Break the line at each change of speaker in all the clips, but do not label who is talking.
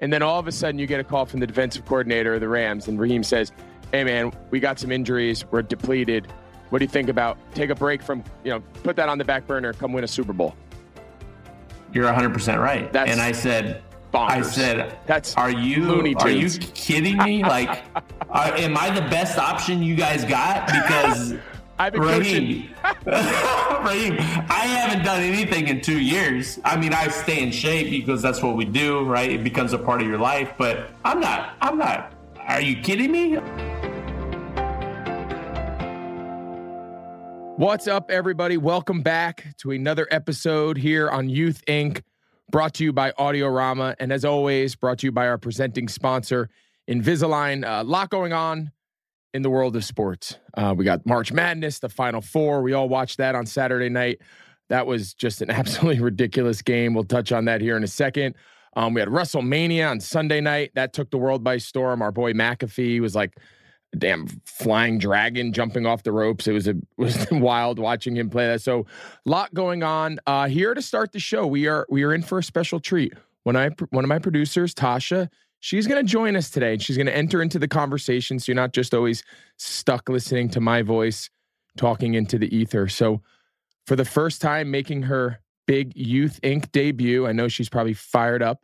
And then all of a sudden, you get a call from the defensive coordinator of the Rams, and Raheem says, Hey, man, we got some injuries. We're depleted. What do you think about take a break from, you know, put that on the back burner, come win a Super Bowl?
You're 100% right.
That's
and I said,
bonkers.
I said,
That's
are you are you kidding me? Like, are, am I the best option you guys got? Because
I've been coaching.
Raheem, I haven't done anything in two years. I mean, I stay in shape because that's what we do, right? It becomes a part of your life. But I'm not. I'm not. Are you kidding me?
What's up, everybody? Welcome back to another episode here on Youth Inc., brought to you by Audiorama. And as always, brought to you by our presenting sponsor, Invisalign. A lot going on in the world of sports. Uh, we got March Madness, the Final Four. We all watched that on Saturday night. That was just an absolutely ridiculous game. We'll touch on that here in a second. Um, we had WrestleMania on Sunday night. That took the world by storm. Our boy McAfee was like a damn flying dragon jumping off the ropes. It was a was wild watching him play that. So, a lot going on. Uh, here to start the show, we are we are in for a special treat. When I one of my producers, Tasha, she's going to join us today, and she's going to enter into the conversation. So you're not just always stuck listening to my voice talking into the ether. So, for the first time making her big Youth Inc. debut, I know she's probably fired up.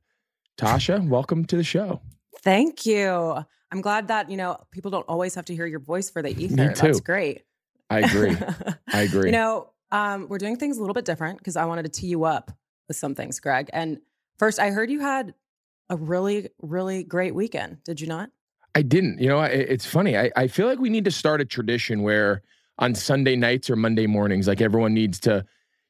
Tasha, welcome to the show.
Thank you. I'm glad that, you know, people don't always have to hear your voice for the ether.
too.
That's great.
I agree. I agree.
you know, um, we're doing things a little bit different because I wanted to tee you up with some things, Greg. And first, I heard you had a really, really great weekend. Did you not?
I didn't. You know, it, it's funny. I, I feel like we need to start a tradition where on Sunday nights or Monday mornings, like everyone needs to,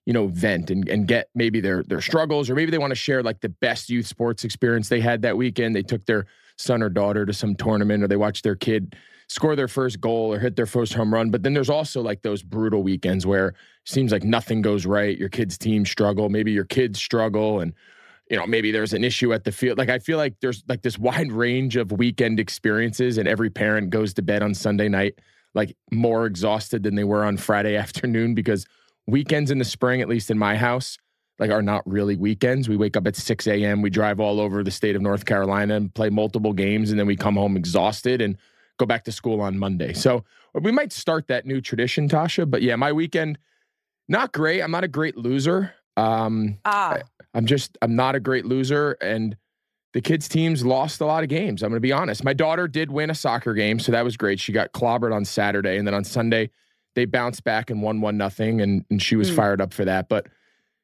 you know, vent and, and get maybe their their struggles or maybe they want to share like the best youth sports experience they had that weekend. They took their son or daughter to some tournament or they watched their kid score their first goal or hit their first home run. But then there's also like those brutal weekends where it seems like nothing goes right. Your kid's team struggle, maybe your kids struggle and you know, maybe there's an issue at the field. Like I feel like there's like this wide range of weekend experiences, and every parent goes to bed on Sunday night like more exhausted than they were on Friday afternoon because weekends in the spring, at least in my house, like are not really weekends. We wake up at 6 a.m. We drive all over the state of North Carolina and play multiple games, and then we come home exhausted and go back to school on Monday. So we might start that new tradition, Tasha. But yeah, my weekend, not great. I'm not a great loser. Um,
Ah,
I'm just I'm not a great loser and the kids teams lost a lot of games. I'm going to be honest. My daughter did win a soccer game, so that was great. She got clobbered on Saturday and then on Sunday they bounced back and won one nothing and and she was
Hmm.
fired up for that. But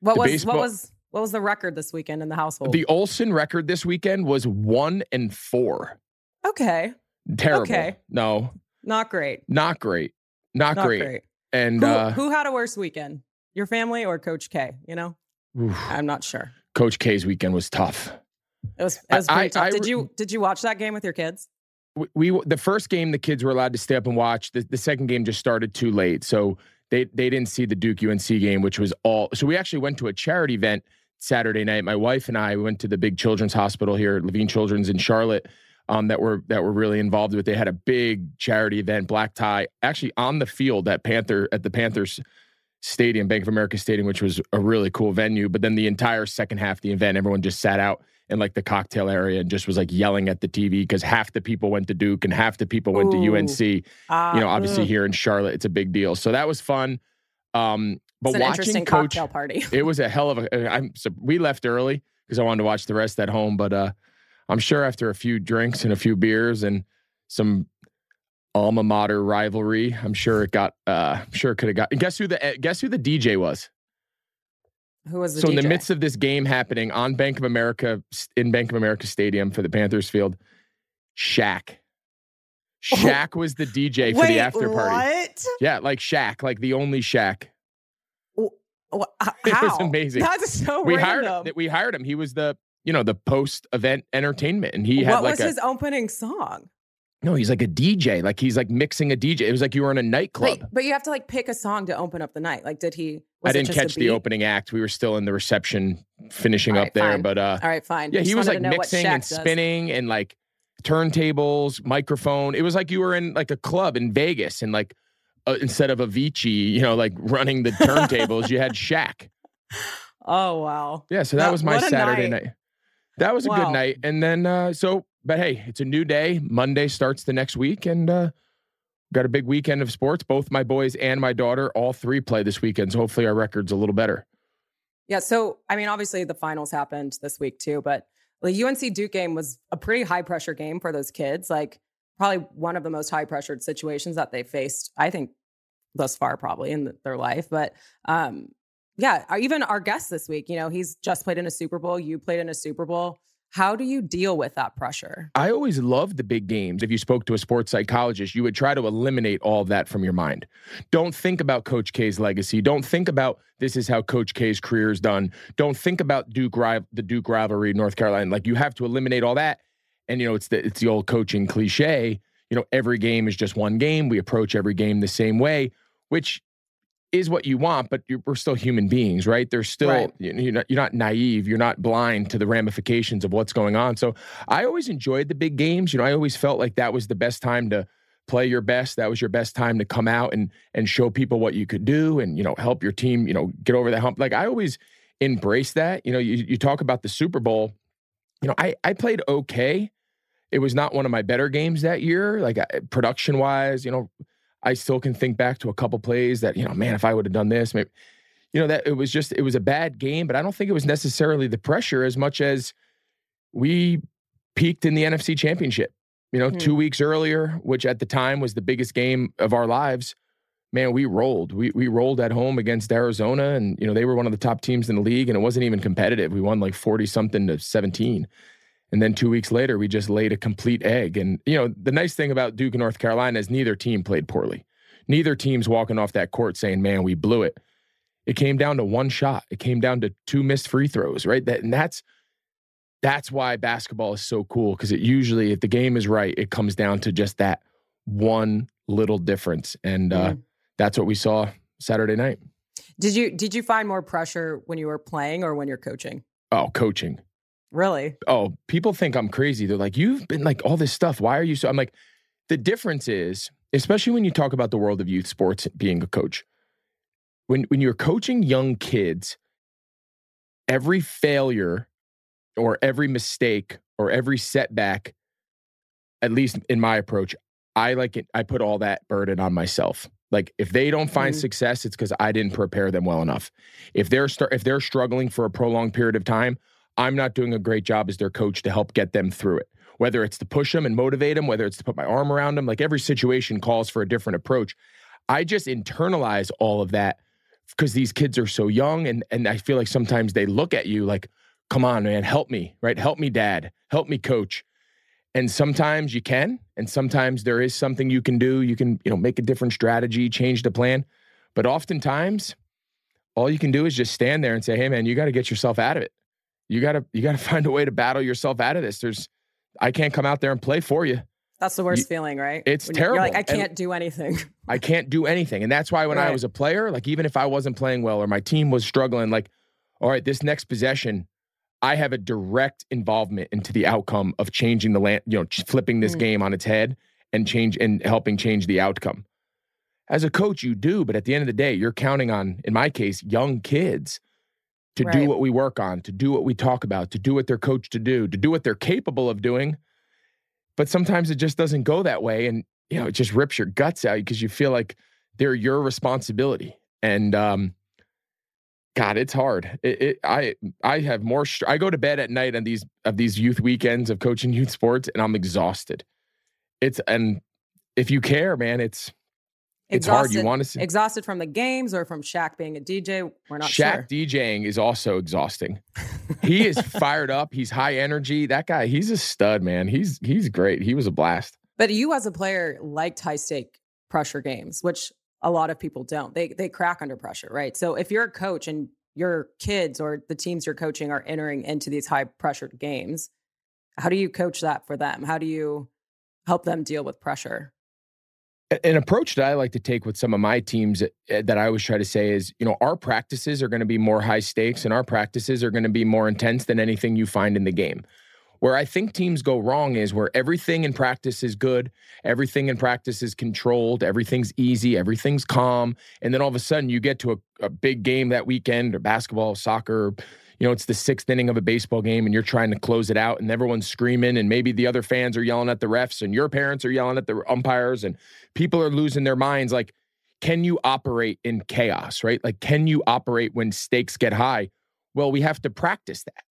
what was
baseball-
what was what was the record this weekend in the household?
the Olsen record this weekend was 1 and 4.
okay,
Terrible.
Okay.
No,
not great.
not great. Not,
Not
great.
great.
And
Who,
uh
who had a worse weekend? Your family or Coach K? You know,
oof,
I'm not sure.
Coach K's weekend was tough.
It was it was
I-
tough.
I
did you did you watch that game with your kids?
we, we the first game the kids were allowed to stay up and watch. The, the second game just started too late, so they they didn't see the Duke UNC game, which was all. So we actually went to a charity event Saturday night. My wife and I went to the big children's hospital here, Levine Children's in Charlotte. Um, that were that were really involved with. They had a big charity event, black tie, actually on the field at Panther at the Panthers Stadium, Bank of America Stadium, which was a really cool venue. But then the entire second half of the event, everyone just sat out in like the cocktail area and just was like yelling at the TV because half the people went to Duke and half the people went
Ooh.
to UNC. You
Ah,
know, obviously
ugh.
here in Charlotte, it's a big deal. So that was fun. Um, but watching Coach,
cocktail party.
it was a hell of a. I'm so we left early because I wanted to watch the rest at home, but uh, I'm sure after a few drinks and a few beers and some alma mater rivalry, I'm sure it got. Uh, I'm sure it could have got. Guess who the guess who the DJ was?
Who was the
so in the midst of this game happening on Bank of America in Bank of America Stadium for the Panthers field, Shaq. Shaq was the DJ for
Wait,
the after party.
What?
Yeah, like Shaq, like the only Shaq.
Wha- h-
It was
how?
amazing.
That's so
We
random.
hired him. We hired him. He was the you know the post event entertainment, and he had
what
like
was
a
his opening song?
No. He's like a DJ. Like he's like mixing a DJ. It was like you were in a nightclub.
Wait, but you have to like pick a song to open up the night. Like, did he?
I didn't catch the opening act. We were still in the reception, finishing
All
up there.
fine.
But uh,
All right, fine.
yeah, he was like
to know what
mixing and
does.
spinning and like turntables, microphone. It was like you were in like a club in Vegas and like uh, instead of Avicii, you know, like running the turntables, you had Shaq.
Oh wow.
Yeah, so that
That-
was my Saturday
night.
night. that was a
Wow.
good night. And then, uh, so, but hey, it's a new day. Monday starts the next week, and uh, got a big weekend of sports. Both my boys and my daughter, all three play this weekend. So hopefully our record's a little better.
Yeah. So, I mean, obviously the finals happened this week too, but the UNC Duke game was a pretty high pressure game for those kids. Like, probably one of the most high pressured situations that they faced, I think, thus far, probably in their life. But um, yeah, even our guest this week, you know, he's just played in a Super Bowl. You played in a Super Bowl. How do you deal with that pressure?
I always loved the big games. If you spoke to a sports psychologist, you would try to eliminate all that from your mind. Don't think about Coach K's legacy. Don't think about this is how Coach K's career is done. Don't think about Duke the Duke rivalry, North Carolina. Like you have to eliminate all that. And you know, it's the it's the old coaching cliche. You know, every game is just one game. We approach every game the same way, which is what you want, but you're, we're still human beings, right? There's still
Right.
you- you're not, you're not naive. You're not blind to the ramifications of what's going on. So I always enjoyed the big games. You know, I always felt like that was the best time to play your best. That was your best time to come out and and show people what you could do and you know help your team. You know, get over that hump. Like I always embrace that. You know, you you talk about the Super Bowl. You know, I I played okay. It was not one of my better games that year, like uh, production wise. You know, I still can think back to a couple plays that you know, man, if I would have done this, maybe you know that it was just it was a bad game. But I don't think it was necessarily the pressure as much as we peaked in the NFC Championship. You know,
Hmm.
two weeks earlier, which at the time was the biggest game of our lives. Man, we rolled. We we rolled at home against Arizona, and you know they were one of the top teams in the league, and it wasn't even competitive. We won like forty something to seventeen, and then two weeks later, we just laid a complete egg. And you know the nice thing about Duke and North Carolina is neither team played poorly. Neither team's walking off that court saying, "Man, we blew it." It came down to one shot. It came down to two missed free throws, right? That and that's that's why basketball is so cool because it usually, if the game is right, it comes down to just that one little difference, and uh,
Mhm.
that's what we saw Saturday night.
Did you did you find more pressure when you were playing or when you're coaching?
Oh, coaching.
Really?
Oh, people think I'm crazy. They're like, you've been like all this stuff. Why are you so? I'm like, the difference is, especially when you talk about the world of youth sports, being a coach, when when you're coaching young kids, every failure or every mistake or every setback, at least in my approach, I like it. I put all that burden on myself. Like if they don't find
Mhm.
success, it's because I didn't prepare them well enough. If they're start, if they're struggling for a prolonged period of time, I'm not doing a great job as their coach to help get them through it. Whether it's to push them and motivate them, whether it's to put my arm around them, like every situation calls for a different approach. I just internalize all of that because these kids are so young and and I feel like sometimes they look at you like, come on, man, help me, right? Help me, dad. Help me, coach. And sometimes you can, and sometimes there is something you can do. You can, you know, make a different strategy, change the plan. But oftentimes, all you can do is just stand there and say, hey man, you got to get yourself out of it. You gotta, you gotta find a way to battle yourself out of this. There's I can't come out there and play for you.
That's the worst
You-
feeling, right?
it's
When you're- You're like, I can't do anything.
I can't do anything. And that's why when I was a player, like even if I wasn't playing well or my team was struggling, like, all right, this next possession, I have a direct involvement into the outcome of changing the land, you know, flipping this
Mm.
game on its head and change and helping change the outcome. As a coach, you do, but at the end of the day, you're counting on, in my case, young kids to do what we work on, to do what we talk about, to do what they're coached to do, to do what they're capable of doing. But sometimes it just doesn't go that way. And, you know, it just rips your guts out because you feel like they're your responsibility. And, um, God, it's hard. It, it, I I have more. Str- I go to bed at night on these of these youth weekends of coaching youth sports, and I'm exhausted. It's and if you care, man, it's it's hard. You want to see
exhausted from the games or from Shaq being a DJ? We're not
Shaq
sure.
DJing is also exhausting. he is fired up. He's high energy. That guy, he's a stud, man. He's he's great. He was a blast.
But you as a player liked high stake pressure games, which a lot of people don't. They they crack under pressure, right? So if you're a coach and your kids or the teams you're coaching are entering into these high pressured games, how do you coach that for them? How do you help them deal with pressure?
An approach that I like to take with some of my teams uh, that I always try to say is, you know, our practices are going to be more high stakes and our practices are going to be more intense than anything you find in the game. Where I think teams go wrong is where everything in practice is good, everything in practice is controlled, everything's easy, everything's calm, and then all of a sudden you get to a, a big game that weekend or basketball, soccer, you know, it's the sixth inning of a baseball game and you're trying to close it out and everyone's screaming and maybe the other fans are yelling at the refs and your parents are yelling at the umpires and people are losing their minds. Like, can you operate in chaos, right? Like, can you operate when stakes get high? Well, we have to practice that.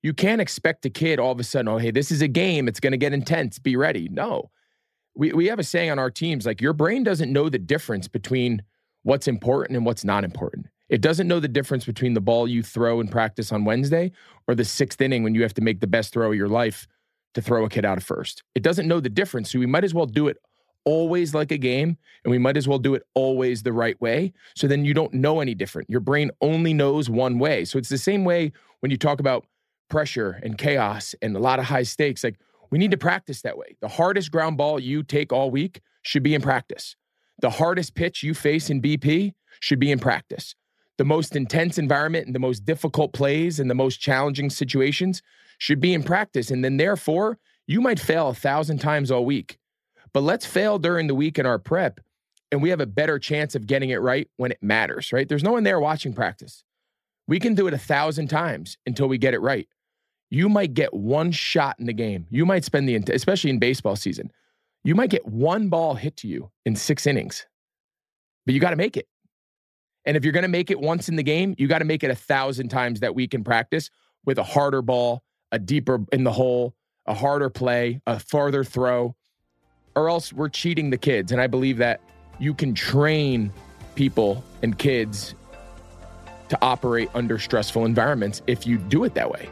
You can't expect a kid all of a sudden, oh, hey, this is a game. It's going to get intense. Be ready. No. We, we have a saying on our teams like, your brain doesn't know the difference between what's important and what's not important. It doesn't know the difference between the ball you throw in practice on Wednesday or the sixth inning when you have to make the best throw of your life to throw a kid out of first. It doesn't know the difference. So we might as well do it always like a game and we might as well do it always the right way. So then you don't know any different. Your brain only knows one way. So it's the same way when you talk about pressure and chaos and a lot of high stakes. Like we need to practice that way. The hardest ground ball you take all week should be in practice. The hardest pitch you face in BP should be in practice the most intense environment and the most difficult plays and the most challenging situations should be in practice. And then, therefore, you might fail a thousand times all week. But let's fail during the week in our prep, and we have a better chance of getting it right when it matters, right? There's no one there watching practice. We can do it a thousand times until we get it right. You might get one shot in the game. You might spend the, especially in baseball season, you might get one ball hit to you in six innings, but you got to make it. And if you're going to make it once in the game, you got to make it a thousand times that week in practice with a harder ball, a deeper in the hole, a harder play, a farther throw, or else we're cheating the kids. And I believe that you can train people and kids to operate under stressful environments if you do it that way.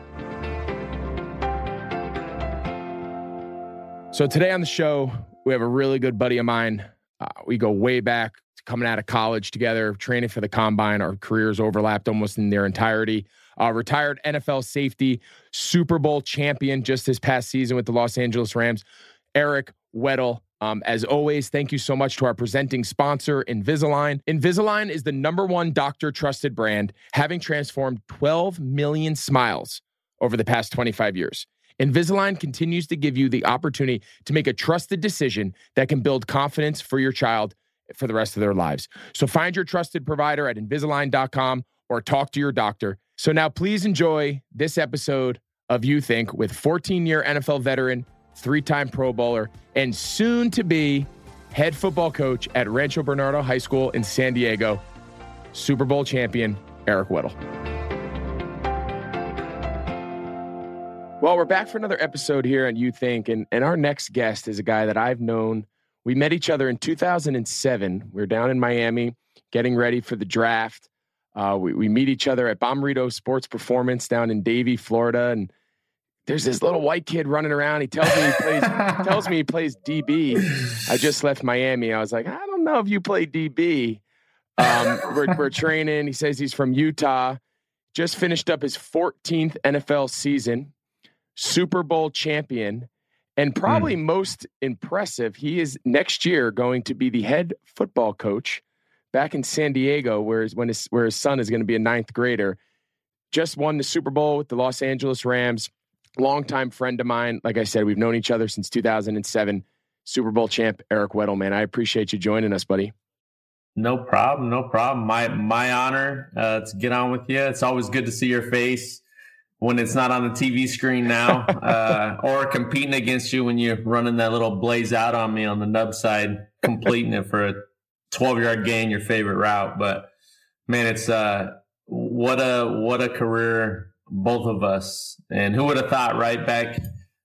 So today on the show, we have a really good buddy of mine. Uh, we go way back coming out of college together, training for the combine. Our careers overlapped almost in their entirety. Uh, retired NFL safety, Super Bowl champion just this past season with the Los Angeles Rams, Eric Weddle. Um, as always, thank you so much to our presenting sponsor, Invisalign. Invisalign is the number one doctor trusted brand, having transformed 12 million smiles over the past 25 years. Invisalign continues to give you the opportunity to make a trusted decision that can build confidence for your child for the rest of their lives. So find your trusted provider at Invisalign.com or talk to your doctor. So now please enjoy this episode of Youth Inc. with 14 year NFL veteran, three time Pro Bowler, and soon to be head football coach at Rancho Bernardo High School in San Diego, Super Bowl champion Eric Weddle. Well, we're back for another episode here on Youth Inc., and, and our next guest is a guy that I've known we met each other in 2007. We were down in Miami getting ready for the draft. Uh, we, we meet each other at Bommarito Sports Performance down in Davie, Florida, and there's this little white kid running around. He tells me he plays tells me he plays DB. I just left Miami. I was like, I don't know if you play DB. Um, we're, we're training. He says he's from Utah. Just finished up his 14th NFL season, Super Bowl champion, and probably mm. most impressive, he is next year going to be the head football coach back in San Diego, where his, when his, where his son is going to be a ninth grader. Just won the Super Bowl with the Los Angeles Rams. Longtime friend of mine. Like I said, we've known each other since 2007. Super Bowl champ Eric Weddle, man. I appreciate you joining us, buddy.
No problem, no problem. My my honor uh, to get on with you. It's always good to see your face when it's not on the TV screen now, uh, or competing against you when you're running that little blaze out on me on the nub side, completing it for a 12 yard gain, your favorite route. But man, it's uh, what a what a career, both of us. And who would have thought, right back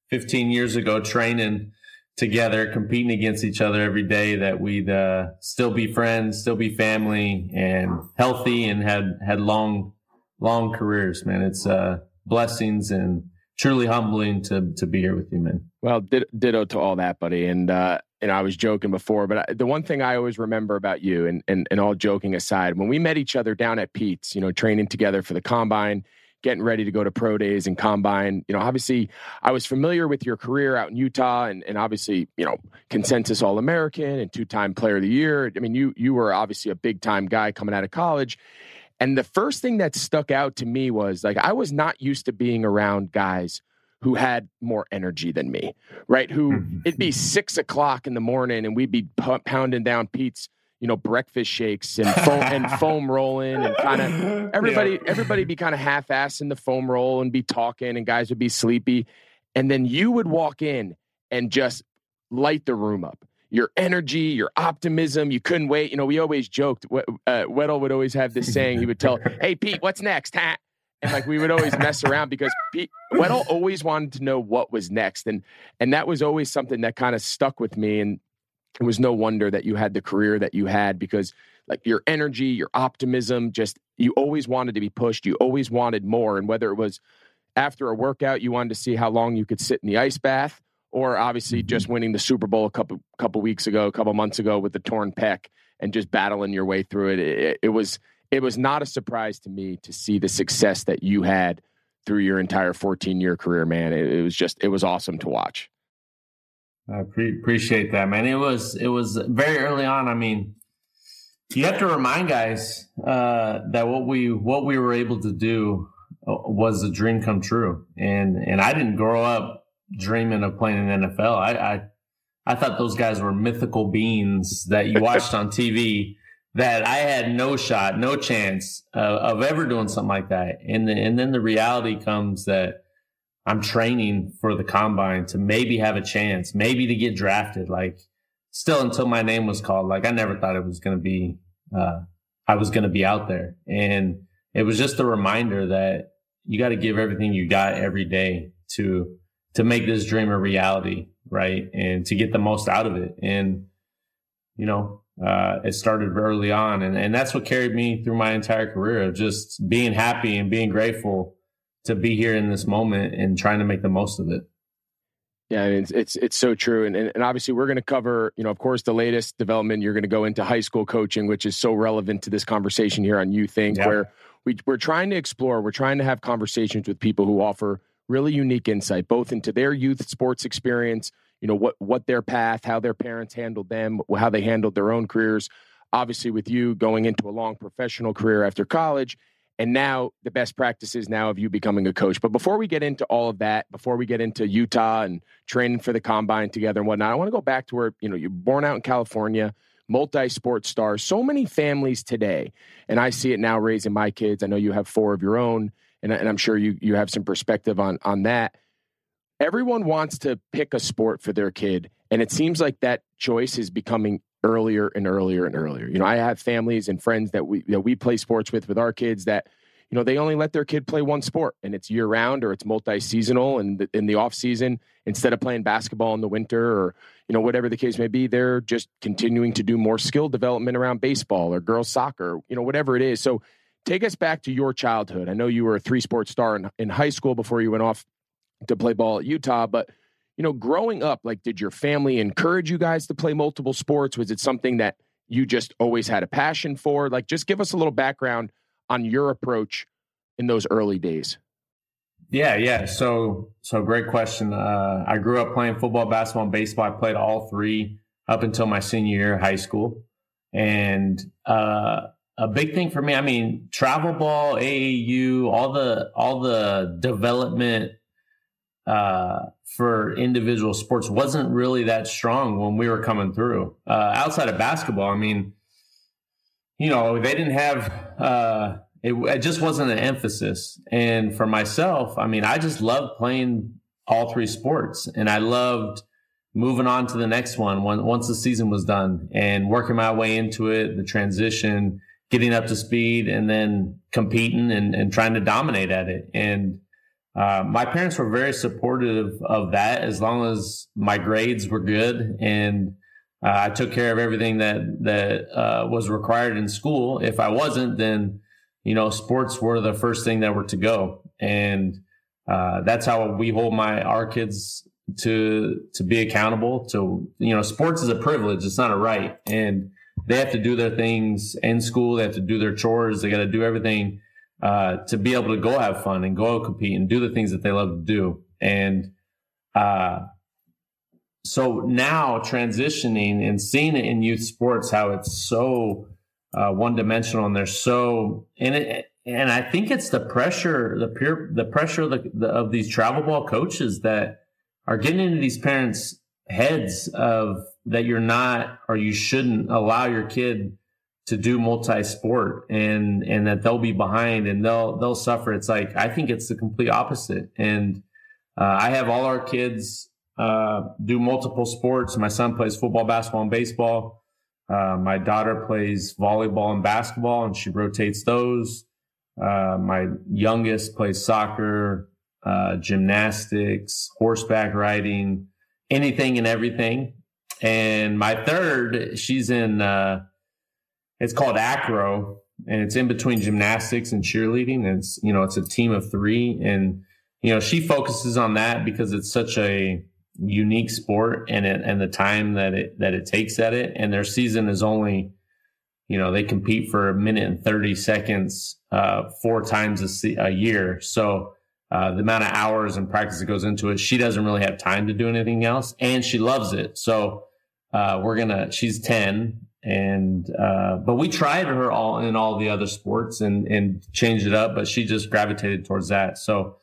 15 years ago, training together, competing against each other every day, that we'd uh, still be friends, still be family, and healthy, and had had long long careers. Man, it's uh blessings and truly humbling to to be here with you, man.
Well, ditto to all that, buddy. And uh, and I was joking before, but I, the one thing I always remember about you, and, and and all joking aside, when we met each other down at Pete's, you know, training together for the combine, getting ready to go to pro days and combine, you know, obviously I was familiar with your career out in Utah, and and obviously, you know, consensus All American and two time Player of the Year. I mean, you you were obviously a big time guy coming out of college. And the first thing that stuck out to me was like, I was not used to being around guys who had more energy than me, right? Who mm-hmm. it'd be six o'clock in the morning and we'd be pounding down Pete's, you know, breakfast shakes and foam, and foam rolling and kind of everybody, yeah. everybody be kind of half ass in the foam roll and be talking and guys would be sleepy. And then you would walk in and just light the room up. Your energy, your optimism, you couldn't wait. You know, we always joked. Uh, Weddle would always have this saying. He would tell, "Hey Pete, what's next?" Huh? And like we would always mess around because Pete Weddle always wanted to know what was next, and and that was always something that kind of stuck with me. And it was no wonder that you had the career that you had because like your energy, your optimism, just you always wanted to be pushed. You always wanted more. And whether it was after a workout, you wanted to see how long you could sit in the ice bath, or obviously mm-hmm. just winning the Super Bowl a couple couple weeks ago, a couple months ago with the torn pec and just battling your way through it. It, it was it was not a surprise to me to see the success that you had through your entire 14 year career, man. It, it was just it was awesome to watch.
I pre- appreciate that, man. It was it was very early on. I mean, you have to remind guys uh, that what we what we were able to do uh, was a dream come true, and and I didn't grow up dreaming of playing in NFL. I, I I thought those guys were mythical beings that you watched on TV. That I had no shot, no chance uh, of ever doing something like that, and the, and then the reality comes that I'm training for the combine to maybe have a chance, maybe to get drafted. Like still until my name was called, like I never thought it was going to be, uh, I was going to be out there. And it was just a reminder that you got to give everything you got every day to, to make this dream a reality. Right. And to get the most out of it. And, you know, uh, it started early on and, and that's what carried me through my entire career of just being happy and being grateful to be here in this moment and trying to make the most of it.
Yeah, it's it's it's so true, and and, and obviously we're going to cover, you know, of course, the latest development. You're going to go into high school coaching, which is so relevant to this conversation here on Youth Inc., yeah. where we we're trying to explore, we're trying to have conversations with people who offer really unique insight, both into their youth sports experience, you know, what what their path, how their parents handled them, how they handled their own careers. Obviously, with you going into a long professional career after college, and now the best practices now of you becoming a coach. But before we get into all of that, before we get into Utah and training for the combine together and whatnot, I want to go back to where you know you're born out in California, multi-sport star. So many families today, and I see it now raising my kids. I know you have four of your own, and, and I'm sure you you have some perspective on on that. Everyone wants to pick a sport for their kid, and it seems like that choice is becoming earlier and earlier and earlier. You know, I have families and friends that we that we play sports with with our kids that you know they only let their kid play one sport and it's year round or it's multi-seasonal and in the off season instead of playing basketball in the winter or you know whatever the case may be they're just continuing to do more skill development around baseball or girls soccer you know whatever it is so take us back to your childhood i know you were a three sport star in, in high school before you went off to play ball at utah but you know, growing up, like, did your family encourage you guys to play multiple sports? Was it something that you just always had a passion for? Like, just give us a little background on your approach in those early days.
Yeah, yeah. So, so great question. Uh, I grew up playing football, basketball, and baseball. I played all three up until my senior year of high school, and uh, a big thing for me. I mean, travel ball, AAU, all the all the development uh, for individual sports wasn't really that strong when we were coming through. Uh, outside of basketball, I mean, you know, they didn't have. Uh, it, it, just wasn't an emphasis. And for myself, I mean, I just loved playing all three sports, and I loved moving on to the next one when, once the season was done and working my way into it, the transition, getting up to speed, and then competing and, and trying to dominate at it. And uh, my parents were very supportive of that as long as my grades were good and uh, I took care of everything that that uh, was required in school. If I wasn't, then you know sports were the first thing that were to go, and uh, that's how we hold my our kids to to be accountable. To you know, sports is a privilege; it's not a right, and they have to do their things in school. They have to do their chores. They got to do everything uh, to be able to go have fun and go compete and do the things that they love to do. And uh, so now transitioning and seeing it in youth sports, how it's so uh, one dimensional and they're so and it. And I think it's the pressure, the peer, the pressure of, the, the, of these travel ball coaches that are getting into these parents' heads of that you're not or you shouldn't allow your kid to do multi-sport and and that they'll be behind and they'll they'll suffer. It's like i think it's the complete opposite. And uh, i have all our kids uh, do multiple sports. My son plays football basketball and baseball. Uh, my daughter plays volleyball and basketball and she rotates those. Uh, my youngest plays soccer uh, gymnastics horseback riding anything and everything and my third she's in uh, it's called acro and it's in between gymnastics and cheerleading. And it's you know it's a team of three. And you know she focuses on that because it's such a unique sport and it and the time that it that it takes at it. And their season is only you know they compete for a minute and 30 seconds uh, four times a, a year. So uh, the amount of hours and practice that goes into it she doesn't really have time to do anything else and she loves it. So uh, we're gonna she's 10 and uh, but we tried her all in all the other sports and and changed it up but she just gravitated towards that. So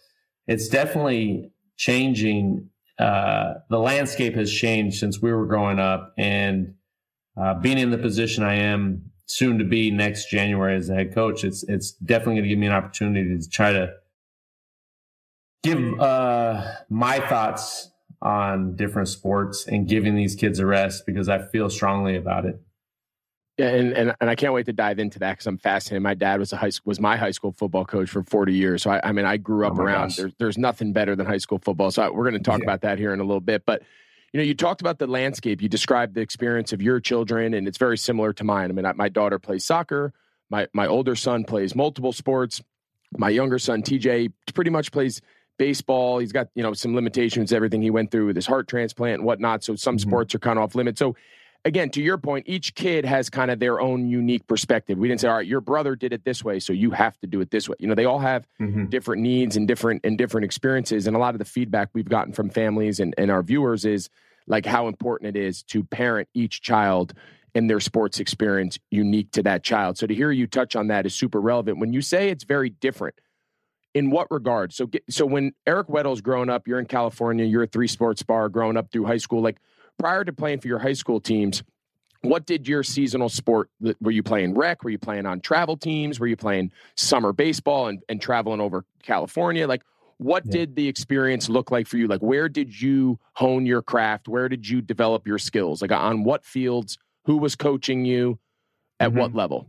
it's definitely changing uh, the landscape has changed since we were growing up and uh, being in the position i am soon to be next january as a head coach it's it's definitely going to give me an opportunity to try to give uh, my thoughts on different sports and giving these kids a rest because i feel strongly about it
yeah, and, and and I can't wait to dive into that because I'm fascinated. My dad was a high was my high school football coach for 40 years, so I, I mean I grew oh up oh around. There's there's nothing better than high school football. So I, we're going to talk yeah. about that here in a little bit. But you know, you talked about the landscape. You described the experience of your children, and it's very similar to mine. I mean, I, my daughter plays soccer. My my older son plays multiple sports. My younger son TJ pretty much plays baseball. He's got you know some limitations, everything he went through with his heart transplant and whatnot. So some mm-hmm. sports are kind of off limits. So again, to your point, each kid has kind of their own unique perspective. We didn't say, all right, your brother did it this way, so you have to do it this way. You know, they all have mm-hmm. different needs and different and different experiences. And a lot of the feedback we've gotten from families and, and our viewers is like how important it is to parent each child and their sports experience unique to that child. So to hear you touch on that is super relevant. When you say it's very different, in what regard? So, so when Eric Weddle's growing up, you're in California, you're a three sports bar growing up through high school. Like, prior to playing for your high school teams, what did your seasonal sport were you playing rec were you playing on travel teams were you playing summer baseball and, and traveling over california like what yeah. did the experience look like for you like where did you hone your craft where did you develop your skills like on what fields who was coaching you at mm-hmm. what level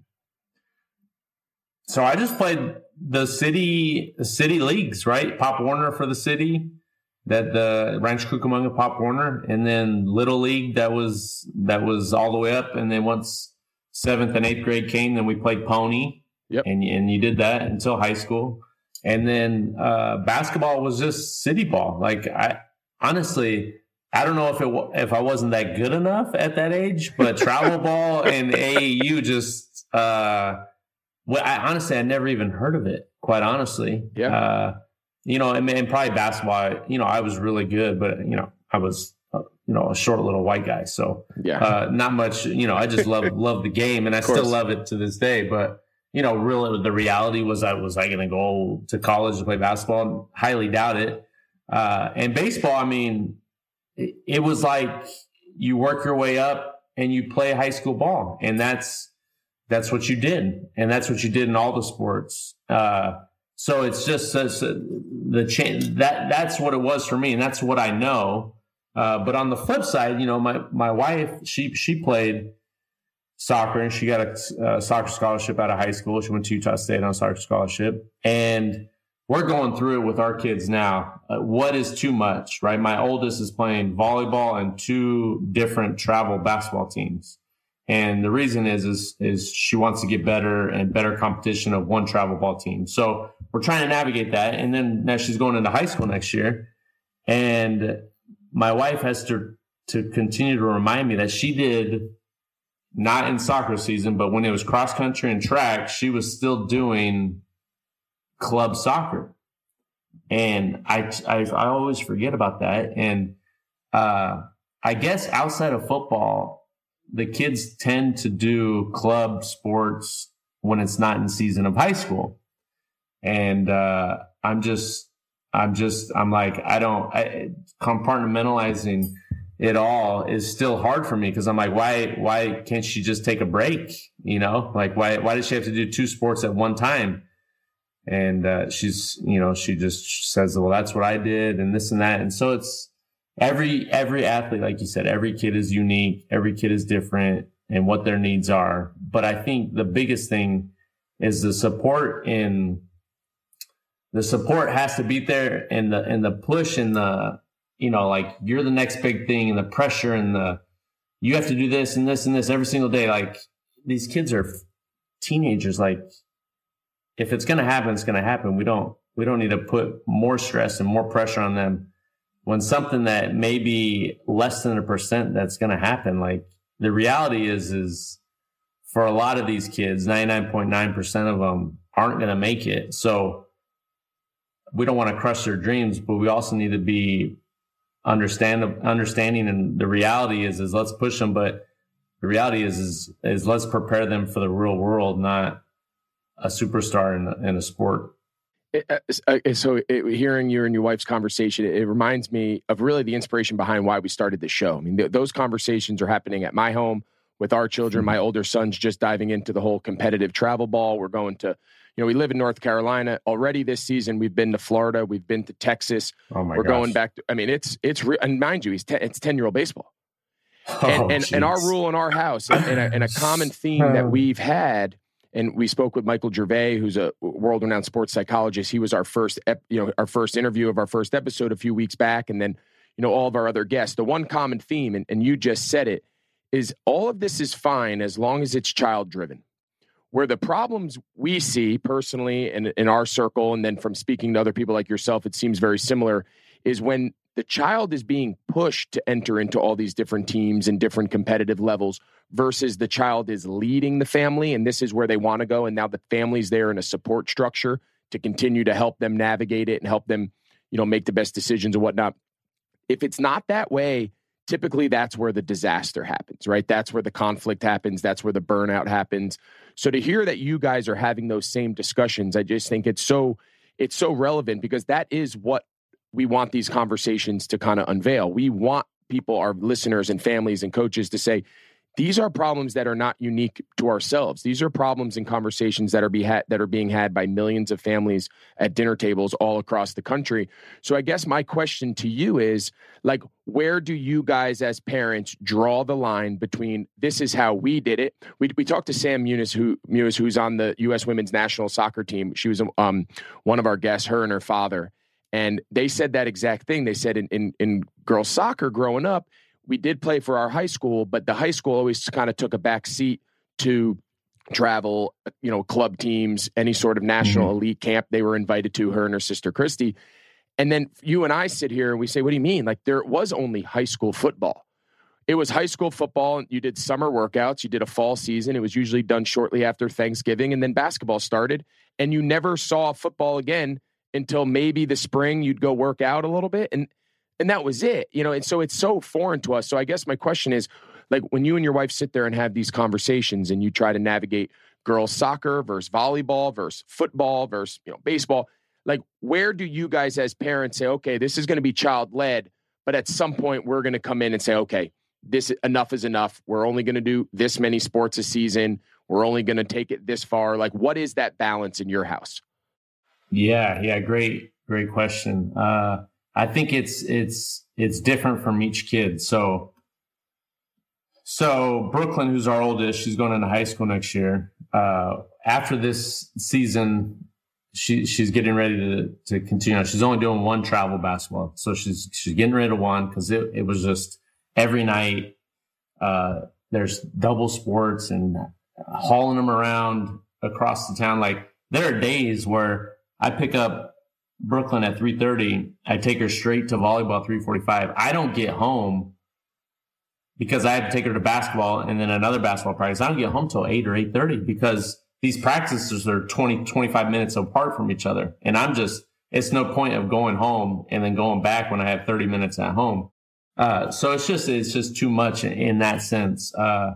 so i just played the city city leagues right pop warner for the city that the Rancho Cucamonga Pop Warner, and then Little League that was that was all the way up, and then once seventh and eighth grade came, then we played Pony, yep. and and you did that until high school, and then uh, basketball was just city ball. Like I honestly, I don't know if it if I wasn't that good enough at that age, but travel ball and AAU just. Uh, well, I honestly I never even heard of it. Quite honestly,
yeah.
Uh, you know, and, and probably basketball, you know, I was really good, but you know, I was, uh, you know, a short little white guy. So yeah, uh, not much, you know, I just love, love the game and I still love it to this day. But, you know, really the reality was I was I going to go to college to play basketball? Highly doubt it. Uh, and baseball, I mean, it, it was like you work your way up and you play high school ball and that's, that's what you did. And that's what you did in all the sports. Uh, so it's just uh, the change that that's what it was for me, and that's what I know. Uh, but on the flip side, you know, my my wife she she played soccer and she got a, a soccer scholarship out of high school. She went to Utah State on a soccer scholarship, and we're going through it with our kids now. Uh, what is too much, right? My oldest is playing volleyball and two different travel basketball teams. And the reason is, is, is she wants to get better and better competition of one travel ball team. So we're trying to navigate that. And then now she's going into high school next year. And my wife has to, to continue to remind me that she did not in soccer season, but when it was cross country and track, she was still doing club soccer. And I, I, I always forget about that. And, uh, I guess outside of football, the kids tend to do club sports when it's not in season of high school. And uh, I'm just, I'm just, I'm like, I don't, I, compartmentalizing it all is still hard for me because I'm like, why why can't she just take a break? You know, like why why does she have to do two sports at one time? And uh, she's you know she just says, well, that's what I did, and this and that, and so it's every every athlete, like you said, every kid is unique, every kid is different, and what their needs are. But I think the biggest thing is the support in the support has to be there and the and the push and the you know like you're the next big thing and the pressure and the you have to do this and this and this every single day. Like these kids are teenagers. Like if it's going to happen it's going to happen. We don't we don't need to put more stress and more pressure on them when something that may be less than a percent that's going to happen like the reality is is for a lot of these kids 99.9% of them aren't going to make it so we don't want to crush their dreams, but we also need to be understand understanding and the reality is is let's push them, but the reality is is is let's prepare them for the real world, not a superstar in, in a sport.
Uh, uh, so it, hearing you and your wife's conversation it, reminds me of really the inspiration behind why we started the show i mean th- those conversations are happening at my home with our children mm-hmm. my older son's just diving into the whole competitive travel ball we're going to you know, we live in North Carolina already this season. We've been to Florida, we've been to Texas.
Oh my
We're
gosh.
going back to, I mean, it's, it's, re- and mind you, he's ten, it's 10 year old baseball.
Oh,
and, and, and, our rule in our house, and, and, a, and a common theme that we've had, and we spoke with Michael Gervais, who's a world-renowned sports psychologist. He was our first, ep, you know, our first interview of our first episode a few weeks back, and then, you know, all of our other guests. The one common theme, and, and you just said it, is all of this is fine as long as it's child-driven where the problems we see personally in, in our circle, and then from speaking to other people like yourself, it seems very similar, is when the child is being pushed to enter into all these different teams and different competitive levels versus the child is leading the family and this is where they want to go and now the family's there in a support structure to continue to help them navigate it and help them you know make the best decisions and whatnot. If it's not that way typically that's where the disaster happens right? That's where the conflict happens that's where the burnout happens. So to hear that you guys are having those same discussions, I just think it's so it's so relevant because that is what we want these conversations to kind of unveil. We want people, our listeners and families and coaches to say, these are problems that are not unique to ourselves. These are problems and conversations that are be ha- that are being had by millions of families at dinner tables all across the country. So I guess my question to you is like where do you guys as parents draw the line between this is how we did it? We we talked to Sam Mewis who Mewis who's on the US women's national soccer team. She was um one of our guests her and her father and they said that exact thing. They said in in, in girls soccer growing up we did play for our high school, but the high school always kind of took a back seat to travel, you know, club teams, any sort of national mm-hmm. elite camp they were invited to, her and her sister Kristie. And then you and I sit here and we say, what do you mean? Like there was only high school football. It was high school football. You did summer workouts. You did a fall season. It was usually done shortly after Thanksgiving. And then basketball started. And you never saw football again until maybe the spring. You'd go work out a little bit. And and that was it you know and so it's so foreign to us. So i guess my question is like when you and your wife sit there and have these conversations and you try to navigate girls soccer versus volleyball versus football versus you know baseball like where do you guys as parents say okay this is going to be child led but at some point we're going to come in and say okay this enough is enough. We're only going to do this many sports a season. We're only going to take it this far like what is that balance in your house?
Yeah yeah great great question. Uh I think it's it's it's different from each kid. So so Brooklyn, who's our oldest, she's going into high school next year. Uh, after this season, she she's getting ready to to continue. She's only doing one travel basketball, so she's she's getting rid of one because it it was just every night. Uh, there's double sports and hauling them around across the town. Like there are days where I pick up Brooklyn at 3:30. I take her straight to volleyball 3:45. I don't get home because I have to take her to basketball and then another basketball practice. I don't get home till 8 or 8:30 because these practices are 20 25 minutes apart from each other. And I'm just it's no point of going home and then going back when I have 30 minutes at home. Uh, so it's just it's just too much in, in that sense. Uh,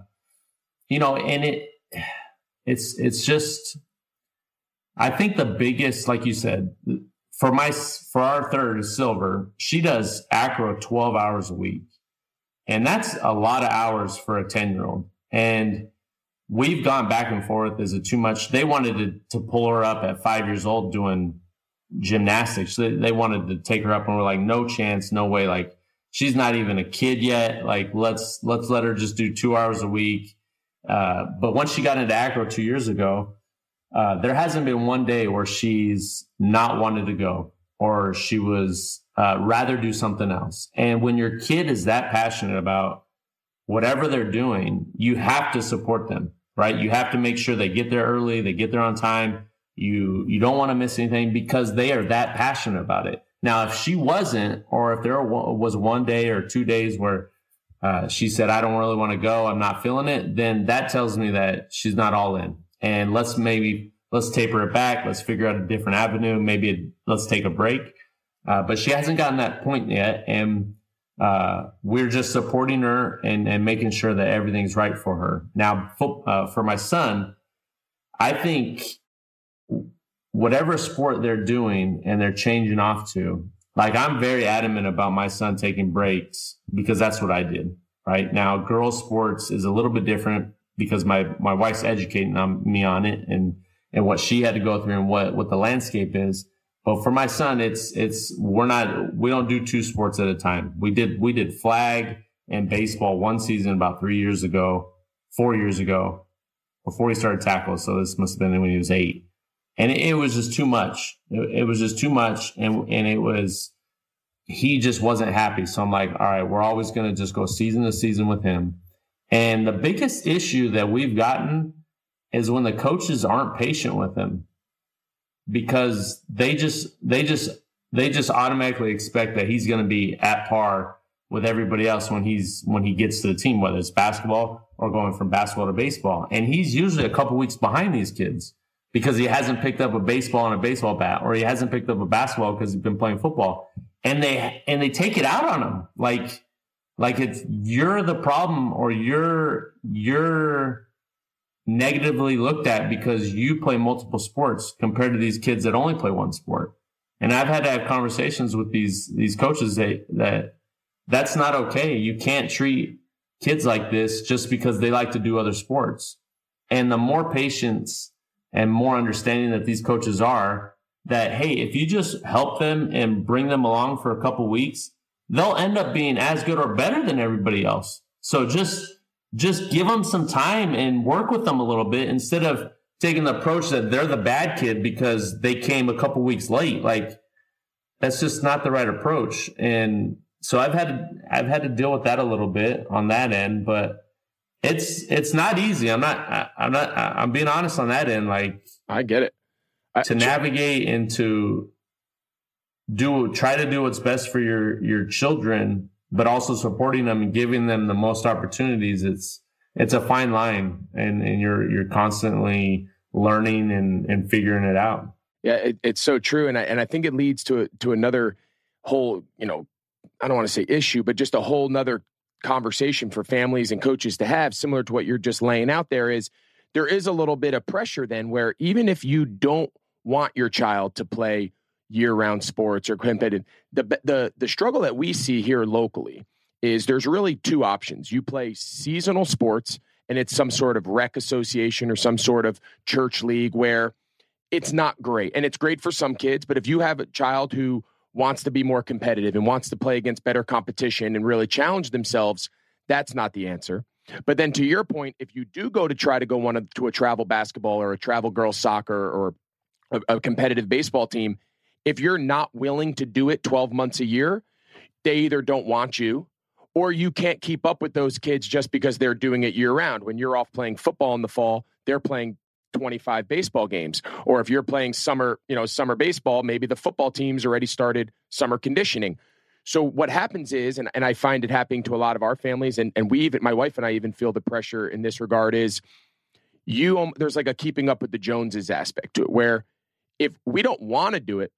you know, and it it's it's just I think the biggest, like you said, for my for our third silver, she does acro 12 hours a week. And that's a lot of hours for a 10 year old. And we've gone back and forth. Is it too much? They wanted to, to pull her up at five years old doing gymnastics. They, they wanted to take her up and we're like, no chance, no way. Like she's not even a kid yet. Like let's, let's let her just do two hours a week. Uh, but once she got into acro two years ago, uh, there hasn't been one day where she's not wanted to go or she was uh, rather do something else. And when your kid is that passionate about whatever they're doing, you have to support them, right? You have to make sure they get there early, they get there on time. You you don't want to miss anything because they are that passionate about it. Now, if she wasn't, or if there was one day or two days where uh, she said, "I don't really want to go, I'm not feeling it," then that tells me that she's not all in. And let's maybe let's taper it back. Let's figure out a different avenue. Maybe let's take a break. Uh, but she hasn't gotten that point yet, and uh, we're just supporting her and, and making sure that everything's right for her. Now, uh, for my son, I think whatever sport they're doing and they're changing off to, like I'm very adamant about my son taking breaks because that's what I did. Right now, girls sports is a little bit different because my my wife's educating on me on it and and what she had to go through and what what the landscape is. But for my son, it's it's we're not we don't do two sports at a time. We did we did flag and baseball one season about three years ago, four years ago, before he started tackle. So this must have been when he was eight, and it, it was just too much. It, it was just too much, and and it was he just wasn't happy. So I'm like, all right, we're always going to just go season to season with him. And the biggest issue that we've gotten is when the coaches aren't patient with him because they just they just they just automatically expect that he's going to be at par with everybody else when he's when he gets to the team whether it's basketball or going from basketball to baseball. And he's usually a couple weeks behind these kids because he hasn't picked up a baseball and a baseball bat or he hasn't picked up a basketball because he's been playing football. And they and they take it out on him. Like like it's you're the problem or you're you're negatively looked at because you play multiple sports compared to these kids that only play one sport. And I've had to have conversations with these these coaches that that that's not okay. You can't treat kids like this just because they like to do other sports. And the more patience and more understanding that these coaches are that hey, if you just help them and bring them along for a couple weeks, they'll end up being as good or better than everybody else. So just just give them some time and work with them a little bit instead of taking the approach that they're the bad kid because they came a couple weeks late. Like that's just not the right approach. And so I've had to, I've had to deal with that a little bit on that end, but it's it's not easy. I'm not I, I'm not I'm being honest on that end. Like
I get it.
I, to navigate and to do try to do what's best for your your children but also supporting them and giving them the most opportunities. It's it's a fine line, and and you're you're constantly learning and and figuring it out.
Yeah, it, it's so true, and I and I think it leads to to another whole you know I don't want to say issue, but just a whole nother conversation for families and coaches to have, similar to what you're just laying out there. Is there is a little bit of pressure then, where even if you don't want your child to play year-round sports or competitive. The the the struggle that we see here locally is there's really two options. You play seasonal sports and it's some sort of rec association or some sort of church league where it's not great. And it's great for some kids, but if you have a child who wants to be more competitive and wants to play against better competition and really challenge themselves, that's not the answer. But then to your point, if you do go to try to go one to a travel basketball or a travel girls soccer or a, a competitive baseball team, if you're not willing to do it 12 months a year, they either don't want you or you can't keep up with those kids just because they're doing it year round. When you're off playing football in the fall, they're playing 25 baseball games. Or if you're playing summer, you know, summer baseball, maybe the football team's already started summer conditioning. So what happens is, and, and I find it happening to a lot of our families, and, and we even, my wife and I even feel the pressure in this regard is you, um, there's like a keeping up with the Joneses aspect to it, where if we don't want to do it,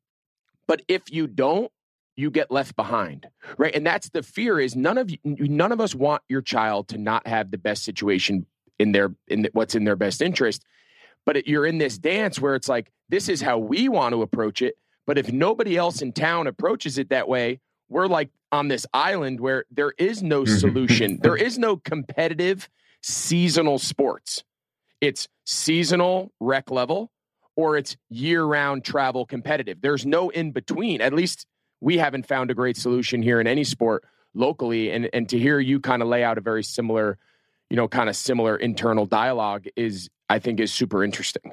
but if you don't, you get left behind, right? And that's the fear is none of you, none of us want your child to not have the best situation in their in the, what's in their best interest. But it, you're in this dance where it's like this is how we want to approach it. But if nobody else in town approaches it that way, we're like on this island where there is no solution. there is no competitive seasonal sports. It's seasonal rec level or it's year round travel competitive. There's no in between. At least we haven't found a great solution here in any sport locally. And, and to hear you kind of lay out a very similar, you know, kind of similar internal dialogue is, I think, is super interesting.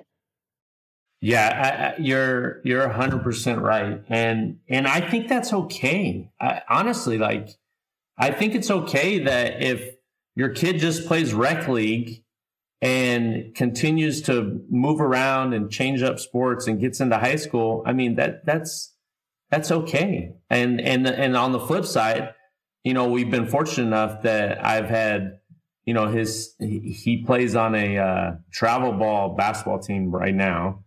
Yeah, I, you're you're 100% right. And and I think that's okay. I, honestly, like I think it's okay that if your kid just plays rec league and continues to move around and change up sports and gets into high school, I mean that that's that's okay. And and and on the flip side, you know, we've been fortunate enough that I've had, you know, his he plays on a uh, travel ball basketball team right now,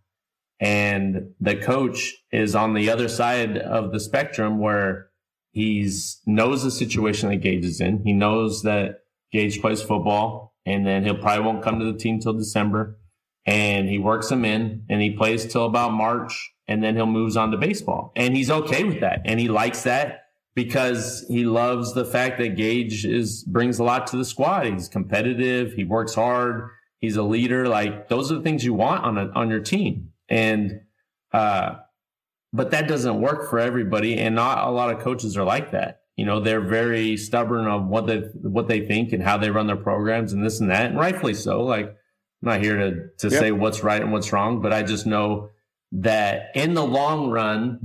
and the coach is on the other side of the spectrum where he's knows the situation that Gage is in. He knows that Gage plays football, and then he'll probably won't come to the team till December. And he works him in, and he plays till about March, and then he'll moves on to baseball. And he's okay with that, and he likes that because he loves the fact that Gage is brings a lot to the squad. He's competitive, he works hard, he's a leader. Like those are the things you want on a, on your team. And uh, but that doesn't work for everybody, and not a lot of coaches are like that you know they're very stubborn of what they what they think and how they run their programs and this and that and rightfully so like i'm not here to to yep. say what's right and what's wrong but i just know that in the long run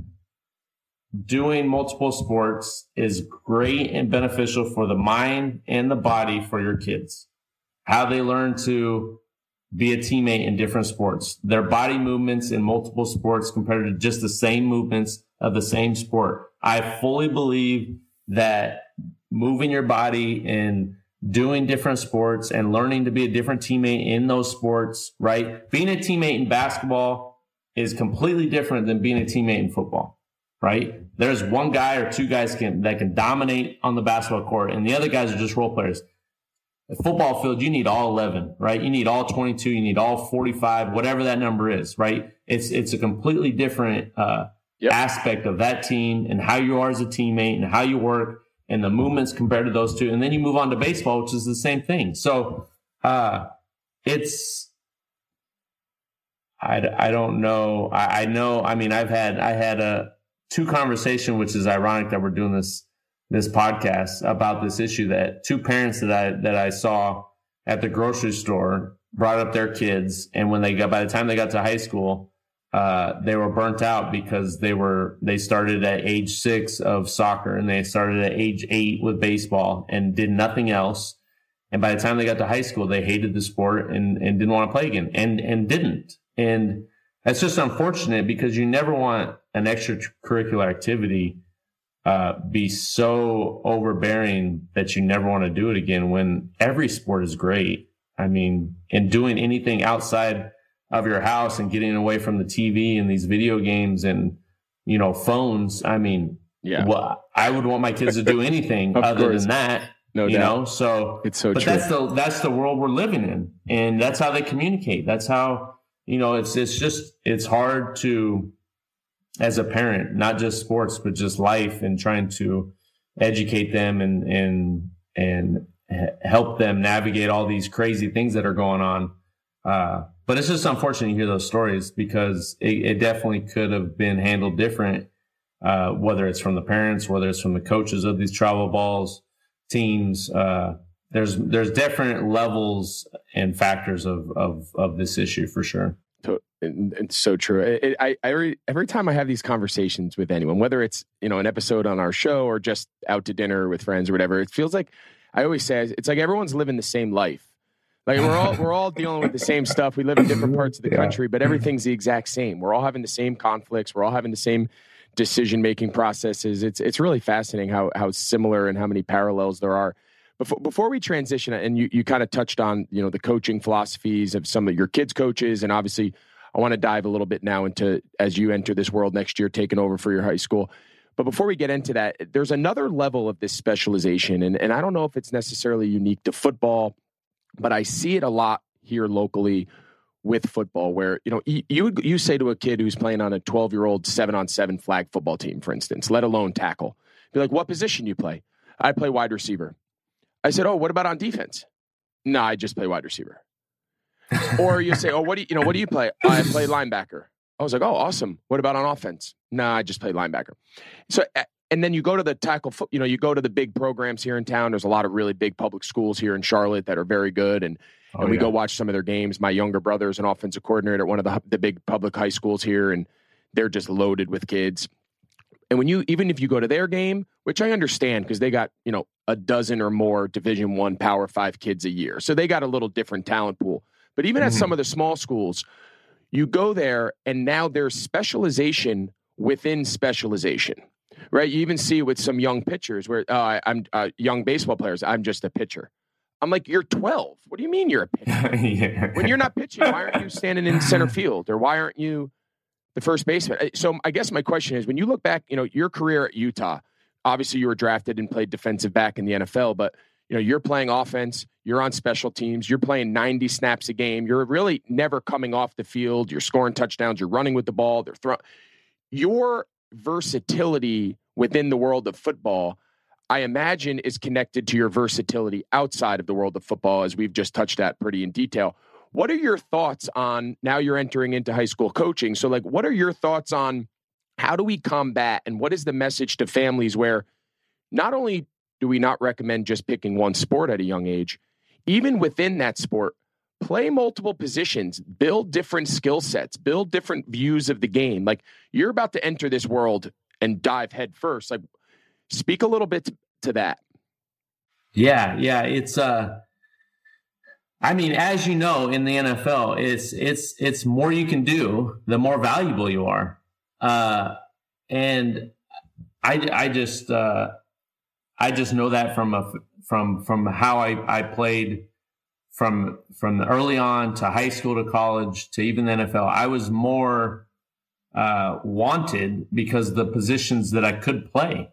doing multiple sports is great and beneficial for the mind and the body for your kids. How they learn to be a teammate in different sports. Their body movements in multiple sports compared to just the same movements of the same sport. I fully believe that moving your body and doing different sports and learning to be a different teammate in those sports, right? Being a teammate in basketball is completely different than being a teammate in football, right? There's one guy or two guys can, that can dominate on the basketball court and the other guys are just role players. The football field, you need all 11, right? You need all 22, you need all 45, whatever that number is, right? It's, it's a completely different, uh, yep. aspect of that team and how you are as a teammate and how you work and the movements compared to those two. And then you move on to baseball, which is the same thing. So, uh, it's, I, I don't know. I, I know, I mean, I've had, I had a two conversation, which is ironic that we're doing this, this podcast about this issue that two parents that I, that I saw at the grocery store brought up their kids. And when they got, by the time they got to high school, uh, they were burnt out because they were they started at age six of soccer and they started at age eight with baseball and did nothing else. And by the time they got to high school, they hated the sport and, and didn't want to play again and and didn't. And that's just unfortunate because you never want an extracurricular activity uh, be so overbearing that you never want to do it again when every sport is great. I mean, and doing anything outside of your house and getting away from the TV and these video games and you know phones. I mean, yeah, well, I would want my kids to do anything other course. than that. No you doubt. know, so
it's so true.
but
true.
that's the that's the world we're living in, and that's how they communicate. That's how you know it's it's just it's hard to as a parent, not just sports, but just life and trying to educate them and and and help them navigate all these crazy things that are going on. Uh, but it's just unfortunate to hear those stories because it, it definitely could have been handled different, uh, whether it's from the parents, whether it's from the coaches of these travel balls teams. Uh, there's there's different levels and factors of of of this issue for sure.
It's so true. It, I, I every, every time I have these conversations with anyone, whether it's you know an episode on our show or just out to dinner with friends or whatever, it feels like I always say it's like everyone's living the same life like we're all we're all dealing with the same stuff. We live in different parts of the yeah. country, but everything's the exact same. We're all having the same conflicts. We're all having the same decision making processes. It's it's really fascinating how how similar and how many parallels there are. Before before we transition, and you you kind of touched on you know the coaching philosophies of some of your kids' coaches, and obviously I want to dive a little bit now into as you enter this world next year, taking over for your high school. But before we get into that, there's another level of this specialization, and and I don't know if it's necessarily unique to football but I see it a lot here locally with football where you know you you say to a kid who's playing on a 12 year old 7 on 7 flag football team for instance let alone tackle Be like, what position you play? I play wide receiver. I said, oh, what about on defense? No, I just play wide receiver. or you say, oh, what do you, you know, what do you play? I play linebacker. I was like, oh, awesome. What about on offense? No, I just play linebacker. So, eh, and then you go to the tackle, you know, you go to the big programs here in town. There's a lot of really big public schools here in Charlotte that are very good. And, oh, and we yeah. go watch some of their games. My younger brother is an offensive coordinator at one of the, the big public high schools here, and they're just loaded with kids. And when you, even if you go to their game, which I understand because they got, you know, a dozen or more Division One Power Five kids a year. So they got a little different talent pool. But even mm-hmm. at some of the small schools, you go there and now there's specialization within specialization right? You even see with some young pitchers where uh, i'm uh, young baseball players i'm just a pitcher. I'm like you're 12 what do you mean you're a pitcher? Yeah. when you're not pitching why aren't you standing in center field or why aren't you the first baseman? So i guess my question is when you look back you know your career at utah obviously you were drafted and played defensive back in the nfl but you know you're playing offense you're on special teams you're playing 90 snaps a game you're really never coming off the field you're scoring touchdowns you're running with the ball they're throwing your versatility within the world of football i imagine is connected to your versatility outside of the world of football as we've just touched at pretty in detail what are your thoughts on now you're entering into high school coaching so like what are your thoughts on how do we combat and what is the message to families where not only do we not recommend just picking one sport at a young age? Even within that sport, play multiple positions, build different skill sets, build different views of the game. Like you're about to enter this world and dive head first. Like speak a little bit to, to that.
Yeah, yeah, it's uh I mean, as you know, in the NFL, it's it's it's more you can do, the more valuable you are. Uh and I I just uh I just know that from a from from how I, I played from from early on to high school to college to even the NFL. I was more uh, wanted because the positions that I could play,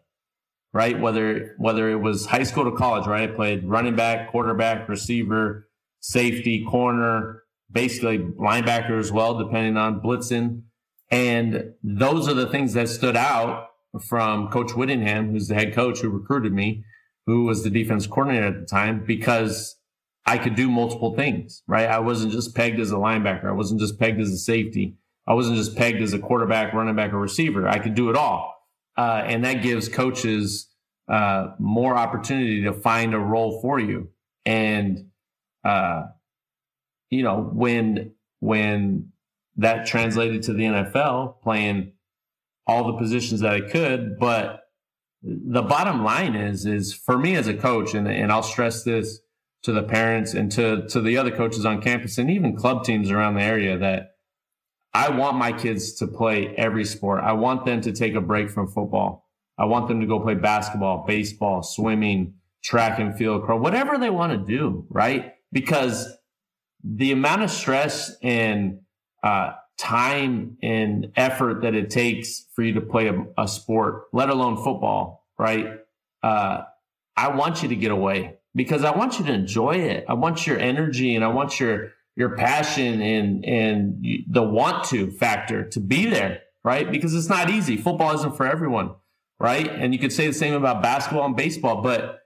right? Whether whether it was high school to college, right? I played running back, quarterback, receiver, safety, corner, basically linebacker as well, depending on blitzing. And those are the things that stood out from Coach Whittingham, who's the head coach who recruited me, who was the defense coordinator at the time, because I could do multiple things, right? I wasn't just pegged as a linebacker. I wasn't just pegged as a safety. I wasn't just pegged as a quarterback, running back, or receiver. I could do it all. Uh, and that gives coaches uh, more opportunity to find a role for you. And, uh, you know, when, when that translated to the NFL, playing all the positions that I could. But the bottom line is, is for me as a coach, and, and I'll stress this to the parents and to, to the other coaches on campus and even club teams around the area that I want my kids to play every sport. I want them to take a break from football. I want them to go play basketball, baseball, swimming, track and field, whatever they want to do, right? Because the amount of stress and uh, time and effort that it takes for you to play a, a sport, let alone football, right? Uh, I want you to get away because I want you to enjoy it. I want your energy and I want your your passion and and the want to factor to be there, right? Because it's not easy. Football isn't for everyone, right? And you could say the same about basketball and baseball, but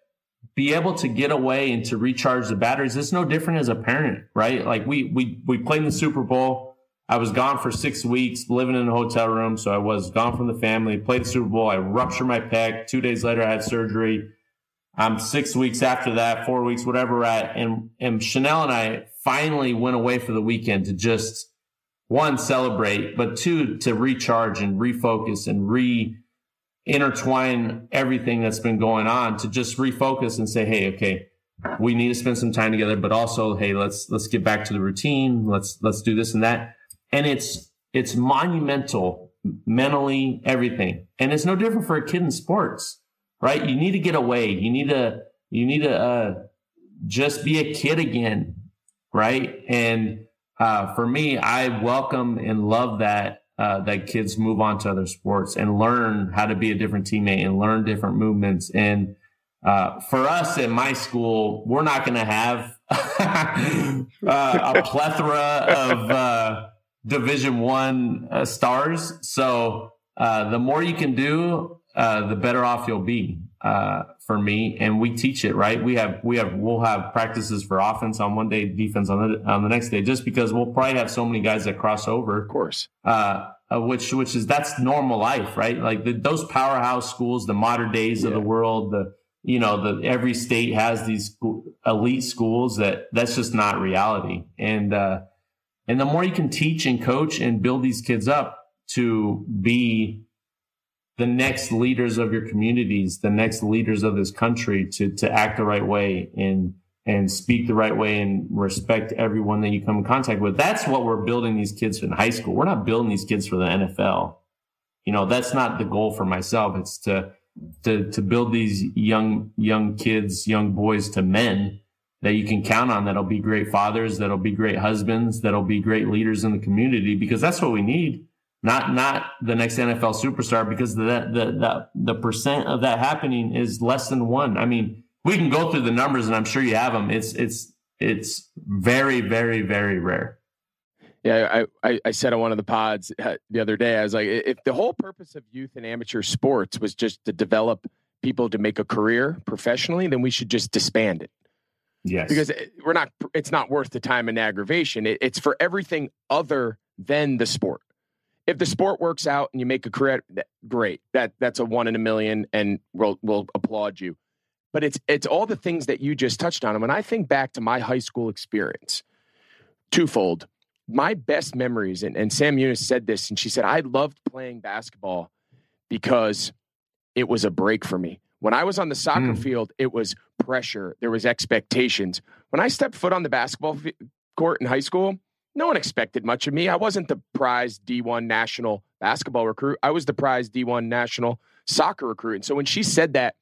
be able to get away and to recharge the batteries. It's no different as a parent, right? Like we we we played in the Super Bowl I was gone for six weeks, living in a hotel room. So I was gone from the family, played the Super Bowl. I ruptured my pec. Two days later, I had surgery. I'm six weeks after that, four weeks, whatever we're at. And, and Chanel and I finally went away for the weekend to just one, celebrate, but two, to recharge and refocus and re intertwine everything that's been going on to just refocus and say, Hey, okay, we need to spend some time together, but also, Hey, let's, let's get back to the routine. Let's, let's do this and that and it's it's monumental mentally everything and it's no different for a kid in sports right? You need to get away. You need to you need to uh, just be a kid again right? And uh, for me i welcome and love that uh, that kids move on to other sports and learn how to be a different teammate and learn different movements. And uh, for us at my school, we're not going to have uh, a plethora of uh, Division One uh, stars. So the more you can do, uh, the better off you'll be uh, for me. And we teach it right. We have we have we'll have practices for offense on one day, defense on the on the next day, just because we'll probably have so many guys that cross over.
Of course,
uh, uh which which is that's normal life, right? Like the, those powerhouse schools, the Mater Deis yeah. of the world, the you know the every state has these elite schools that that's just not reality. And uh, and the more you can teach and coach and build these kids up to be the next leaders of your communities, the next leaders of this country to, to act the right way and, and speak the right way and respect everyone that you come in contact with. That's what we're building these kids in high school. We're not building these kids for the NFL. You know, that's not the goal for myself. It's to, to, to build these young, young kids, young boys to men that you can count on that'll be great fathers, that'll be great husbands, that'll be great leaders in the community because that's what we need not not the next NFL superstar because the the the the percent of that happening is less than one. I mean, we can go through the numbers, and I'm sure you have them. It's it's it's very very very rare.
Yeah, I, I said on one of the pods uh, the other day, I was like, if the whole purpose of youth and amateur sports was just to develop people to make a career professionally, then we should just disband it.
Yes,
because we're not. It's not worth the time and aggravation. It, it's for everything other than the sport if the sport works out and you make a career, great. That that's a one in a million, and we'll we'll applaud you. But it's it's all the things that you just touched on. And when I think back to my high school experience, twofold. My best memories, and, and Sam Mewis said this, and she said, I loved playing basketball because it was a break for me. When I was on the soccer mm. field, it was pressure, there was expectations. When I stepped foot on the basketball court in high school, no one expected much of me. I wasn't the prize D1 national basketball recruit. I was the prize D1 national soccer recruit. And so when she said that,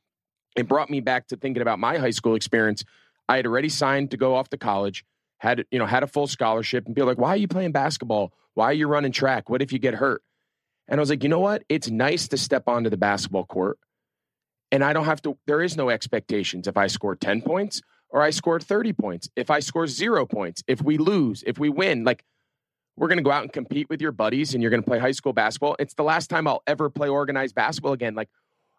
it brought me back to thinking about my high school experience. I had already signed to go off to college, had you know, had a full scholarship, and be like, why are you playing basketball? Why are you running track? What if you get hurt? And I was like, you know what? It's nice to step onto the basketball court. And I don't have to, there is no expectations. If I score 10 points, or I scored 30 points, if I score zero points, if we lose, if we win, like we're going to go out and compete with your buddies and you're going to play high school basketball. It's the last time I'll ever play organized basketball again. Like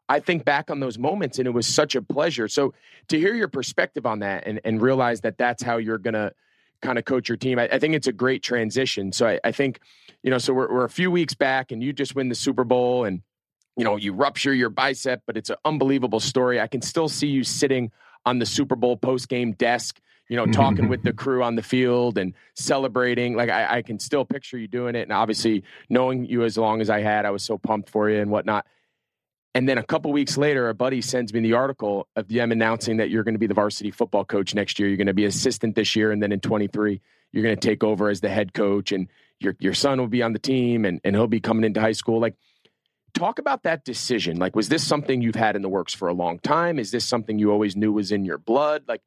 I think back on those moments and it was such a pleasure. So to hear your perspective on that and, and realize that that's how you're going to kind of coach your team, I, I, think it's a great transition. So I, I think, you know, so we're, we're a few weeks back and you just win the Super Bowl and, you know, you rupture your bicep, but it's an unbelievable story. I can still see you sitting on the Super Bowl post game desk, you know, talking mm-hmm. with the crew on the field and celebrating. Like I, I, can still picture you doing it. And obviously, knowing you as long as I had, I was so pumped for you and whatnot. And then a couple weeks later, a buddy sends me the article of them announcing that you're going to be the varsity football coach next year. You're going to be assistant this year, and then in 23, you're going to take over as the head coach, and your your son will be on the team, and and he'll be coming into high school. Like Talk about that decision. Like, was this something you've had in the works for a long time? Is this something you always knew was in your blood? Like,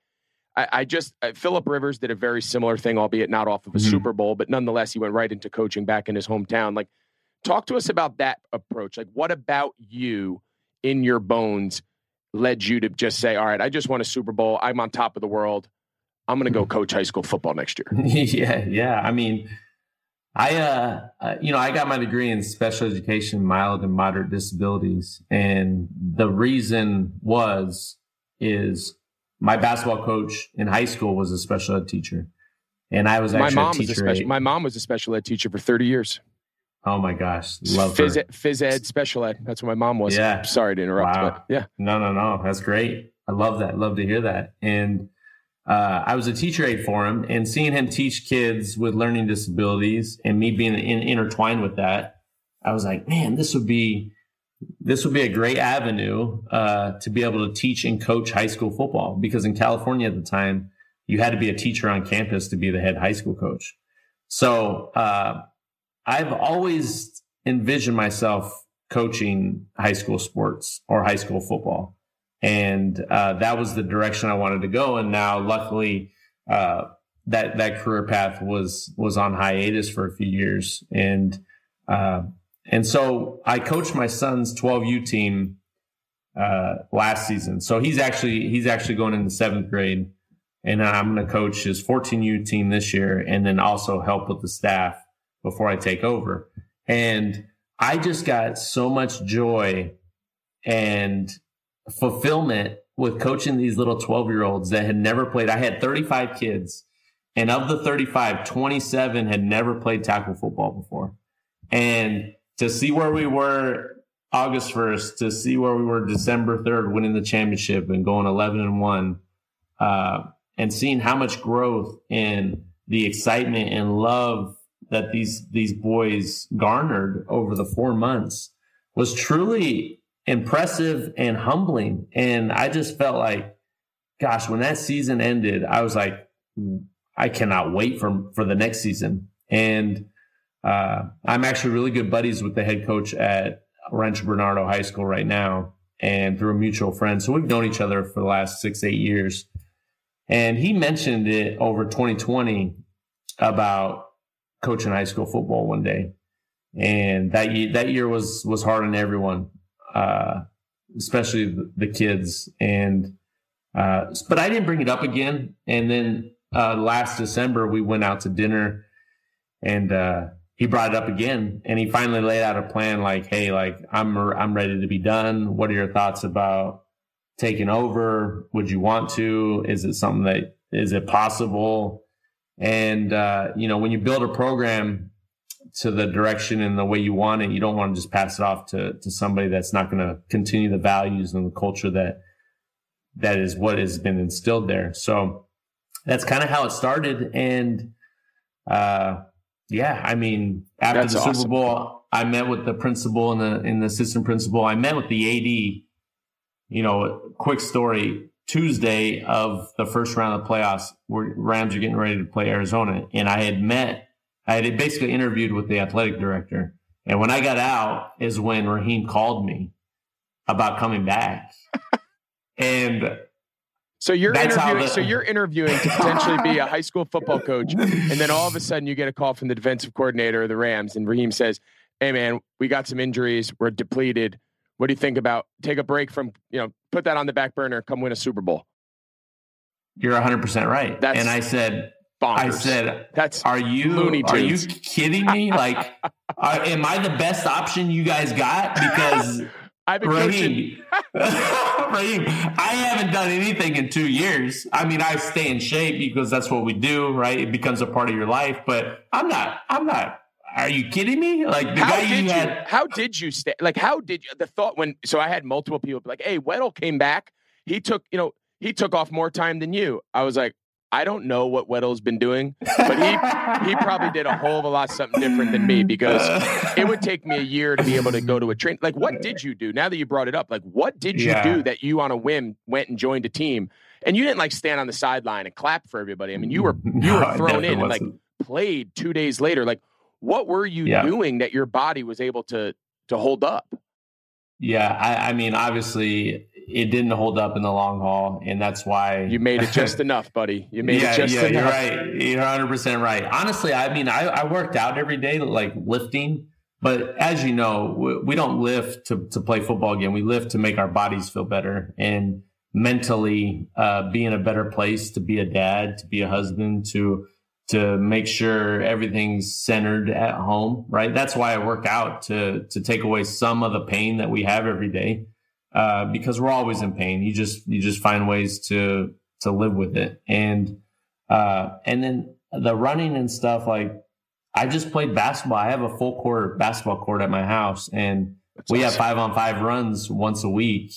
I, I just uh, Philip Rivers did a very similar thing, albeit not off of a mm-hmm. Super Bowl, but nonetheless, he went right into coaching back in his hometown. Like, talk to us about that approach. Like, what about you in your bones led you to just say, "All right, I just won a Super Bowl. I'm on top of the world. I'm going to go mm-hmm. coach high school football next year."
yeah, yeah. I mean I, uh, uh, you know, I got my degree in special education, mild and moderate disabilities. And the reason was, is my basketball coach in high school was a special ed teacher. And I was actually
my mom. Was a special, my mom was a special ed teacher for 30 years.
Oh my gosh. Love
phys,
her.
phys ed, special ed. That's what my mom was. Yeah. Sorry to interrupt, wow. but yeah.
No, no, no. That's great. I love that. Love to hear that. And, uh, I was a teacher aide for him and seeing him teach kids with learning disabilities and me being in, intertwined with that, I was like, man, this would be, this would be a great avenue, uh, to be able to teach and coach high school football because in California at the time, you had to be a teacher on campus to be the head high school coach. So, uh, I've always envisioned myself coaching high school sports or high school football and uh, that was the direction I wanted to go. And now, luckily, uh, that that career path was was on hiatus for a few years, and uh, and so I coached my son's 12U team uh, last season. So he's actually he's actually going into seventh grade, and I'm going to coach his 14U team this year, and then also help with the staff before I take over. And I just got so much joy and fulfillment with coaching these little 12 year olds that had never played. I had 35 kids, and of the 35, 27 had never played tackle football before. And to see where we were August 1st, to see where we were December 3rd, winning the championship and going 11 and 1, uh, and seeing how much growth and the excitement and love that these these boys garnered over the four months was truly impressive and humbling. And I just felt like, gosh, when that season ended, I was like, I cannot wait for for the next season. And uh, I'm actually really good buddies with the head coach at Rancho Bernardo High School right now, and through a mutual friend. So we've known each other for the last six, eight years. And he mentioned it over 2020 about coaching high school football one day. And that year, that year was was hard on everyone, uh, especially the, the, kids. And uh, but I didn't bring it up again. And then uh, last December we went out to dinner, and uh, he brought it up again. And he finally laid out a plan, like, "Hey, like I'm I'm ready to be done. What are your thoughts about taking over? Would you want to? Is it something that is it possible? And uh, you know, when you build a program to the direction and the way you want it, you don't want to just pass it off to to somebody that's not going to continue the values and the culture that that is what has been instilled there. So that's kind of how it started. And uh, yeah, I mean, after that's the Super awesome. Bowl, I met with the principal and the and the assistant principal. I met with the AD you know, quick story. Tuesday of the first round of the playoffs, where Rams are getting ready to play Arizona, and I had met, I had basically interviewed with the athletic director, and when I got out is when Raheem called me about coming back, and
so you're interviewing. The, so you're interviewing to potentially be a high school football coach, and then all of a sudden you get a call from the defensive coordinator of the Rams, and Raheem says, "Hey man, we got some injuries. We're depleted. What do you think about take a break from, you know, put that on the back burner, come win a Super Bowl?
You're 100% right. That's and I said, bonkers. I said, that's are you are you kidding me? Like, are, am I the best option you guys got? Because I've been Raheem, Raheem, I haven't done anything in two years. I mean, I stay in shape because that's what we do, right? It becomes a part of your life. But I'm not. I'm not are you kidding me? Like the
how
guy
did
you had.
How did you stay? Like how did you, the thought when? So I had multiple people like, "Hey, Weddle came back. He took you know he took off more time than you." I was like, I don't know what Weddle's been doing, but he he probably did a whole of a lot something different than me because it would take me a year to be able to go to a train. Like, what did you do? Now that you brought it up, like, what did you yeah. do that you on a whim went and joined a team? And you didn't like stand on the sideline and clap for everybody. I mean, you were you were thrown in and like played two days later. Like, what were you yeah. doing that your body was able to to hold up?
Yeah, I, I, mean, obviously, it didn't hold up in the long haul, and that's why
you made it just enough, buddy. You made yeah, it just
yeah,
enough.
You're right. You're 100 percent right. Honestly, I mean, I, I worked out every day, like lifting. But as you know, we, we don't lift to to play football again. We lift to make our bodies feel better and mentally uh, be in a better place to be a dad, to be a husband, to to make sure everything's centered at home, right? That's why I work out to to take away some of the pain that we have every day, uh, because we're always in pain. You just you just find ways to to live with it, and uh, and then the running and stuff. Like I just played basketball. I have a full court basketball court at my house, and That's we awesome. have five on five runs once a week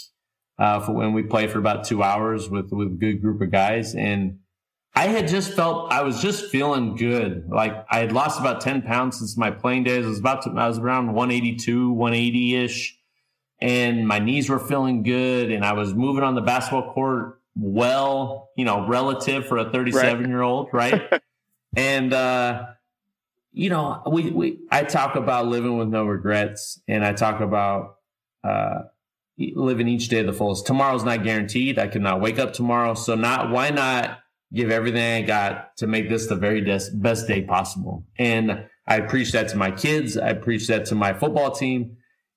uh, for when we play for about two hours with with a good group of guys, and I had just felt I was just feeling good. Like I had lost about 10 pounds since my playing days. I was about to, I was around 182, 180 ish. And my knees were feeling good. And I was moving on the basketball court well, you know, relative for a 37 right. year old. Right. and, uh, you know, we, we, I talk about living with no regrets and I talk about, uh, living each day of the fullest. Tomorrow's not guaranteed. I cannot wake up tomorrow. So not, why not give everything I got to make this the very best day possible. And I preach that to my kids. I preach that to my football team.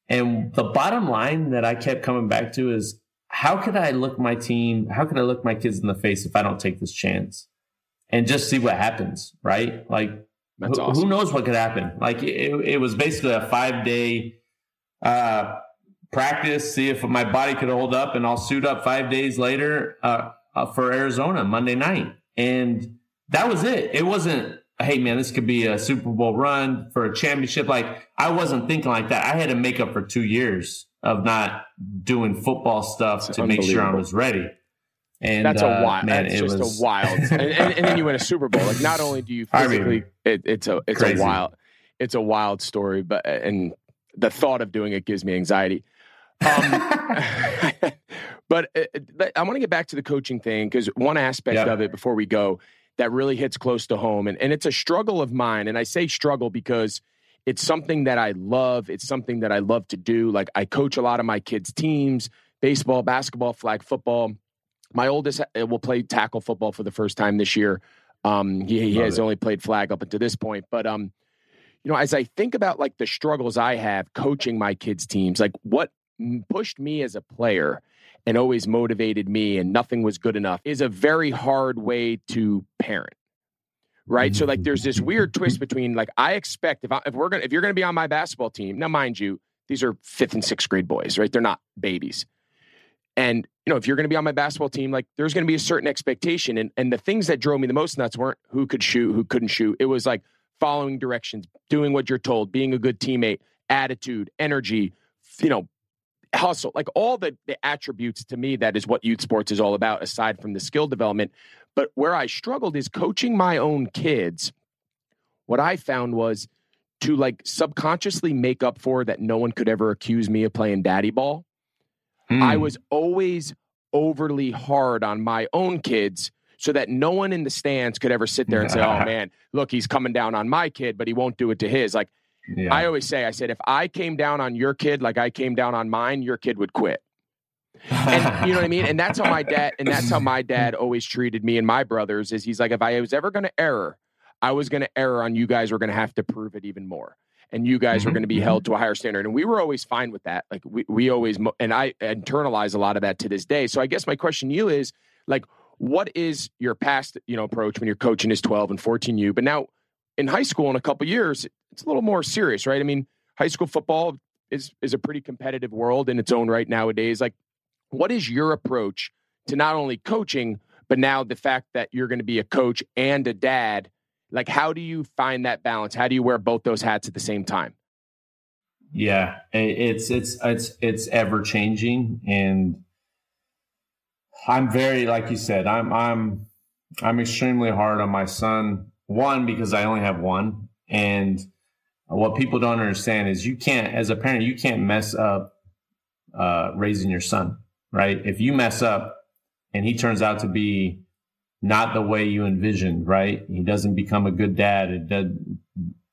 And the bottom line that I kept coming back to is how could I look my team? How could I look my kids in the face if I don't take this chance and just see what happens? Right. Like who, awesome. who, knows what could happen? Like it, it was basically a five day, uh, practice, see if my body could hold up, and I'll suit up five days later uh, uh, for Arizona Monday night. And that was it. It wasn't, hey, man, this could be a Super Bowl run for a championship. Like, I wasn't thinking like that. I had to make up for two years of not doing football stuff to make sure I was ready.
And that's a uh, wild. Man, that's just was... a wild. and, and, and, then you win a Super Bowl. Like not only do you physically, I mean, it, it's a it's crazy. a wild, it's a wild story. But and the thought of doing it gives me anxiety. Um, but uh, I want to get back to the coaching thing because one aspect yeah. of it before we go that really hits close to home, and and it's a struggle of mine. And I say struggle because it's something that I love. It's something that I love to do. Like I coach a lot of my kids' teams, baseball, basketball, flag football my oldest uh, will play tackle football for the first time this year. Um, he, he has it. only played flag up until this point, but um, you know, as I think about like the struggles I have coaching my kids' teams, like what pushed me as a player and always motivated me, and nothing was good enough, is a very hard way to parent. Right, so like there's this weird twist between like I expect if I, if we're gonna if you're gonna be on my basketball team now, mind you, these are fifth and sixth grade boys, right? They're not babies. And you know, if you're to be on my basketball team, like there's to be a certain expectation. And and the things that drove me the most nuts weren't who could shoot, who couldn't shoot. It was like following directions, doing what you're told, being a good teammate, attitude, energy, you know, hustle, like all the, the attributes to me that is what youth sports is all about, aside from the skill development. But where I struggled is coaching my own kids. What I found was to like subconsciously make up for that no one could ever accuse me of playing daddy ball Mm. I hmm. was always overly hard on my own kids so that no one in the stands could ever sit there and say, oh man, look, he's coming down on my kid, but he won't do it to his. Like yeah. I always say, I said, if I came down on your kid like I came down on mine, your kid would quit. and you know what I mean? And that's how my dad and that's how my dad always treated me and my brothers is he's like, if I was ever gonna error, I was gonna error on you guys were gonna have to prove it even more and you guys mm-hmm. are going to be held mm-hmm. to a higher standard. And we were always fine with that. Like we, we always, and I internalize a lot of that to this day. So I guess my question to you is like, what is your past, you know, approach when you're coaching is 12 and 14U, but now in high school in a couple years, it's a little more serious, right? I mean, high school football is, is a pretty competitive world in its own right nowadays. Like what is your approach to not only coaching, but now the fact that you're going to be a coach and a dad like, how do you find that balance? How do you wear both those hats at the same time?
Yeah, it's it's it's it's ever changing, and I'm very like you said. I'm I'm I'm extremely hard on my son. One because I only have one, and what people don't understand is you can't, as a parent, you can't mess up uh, raising your son, right? If you mess up and he turns out to be not the way you envisioned, right? He doesn't become a good dad. It does,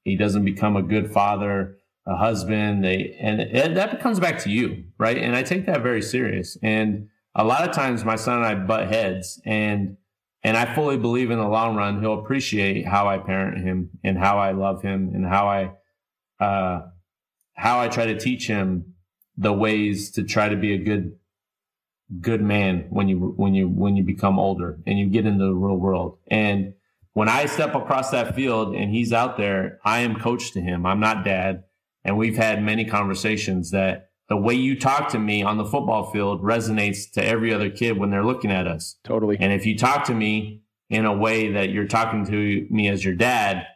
he doesn't become a good father, a husband. They, and it, that comes back to you, right? And I take that very serious. And a lot of times my son and I butt heads and, and I fully believe in the long run, he'll appreciate how I parent him and how I love him and how I, uh, how I try to teach him the ways to try to be a good good man when you when you when you become older and you get into the real world. And when I step across that field and he's out there, I am coach to him. I'm not dad. And we've had many conversations that the way you talk to me on the football field resonates to every other kid when they're looking at us.
Totally.
And if you talk to me in a way that you're talking to me as your dad,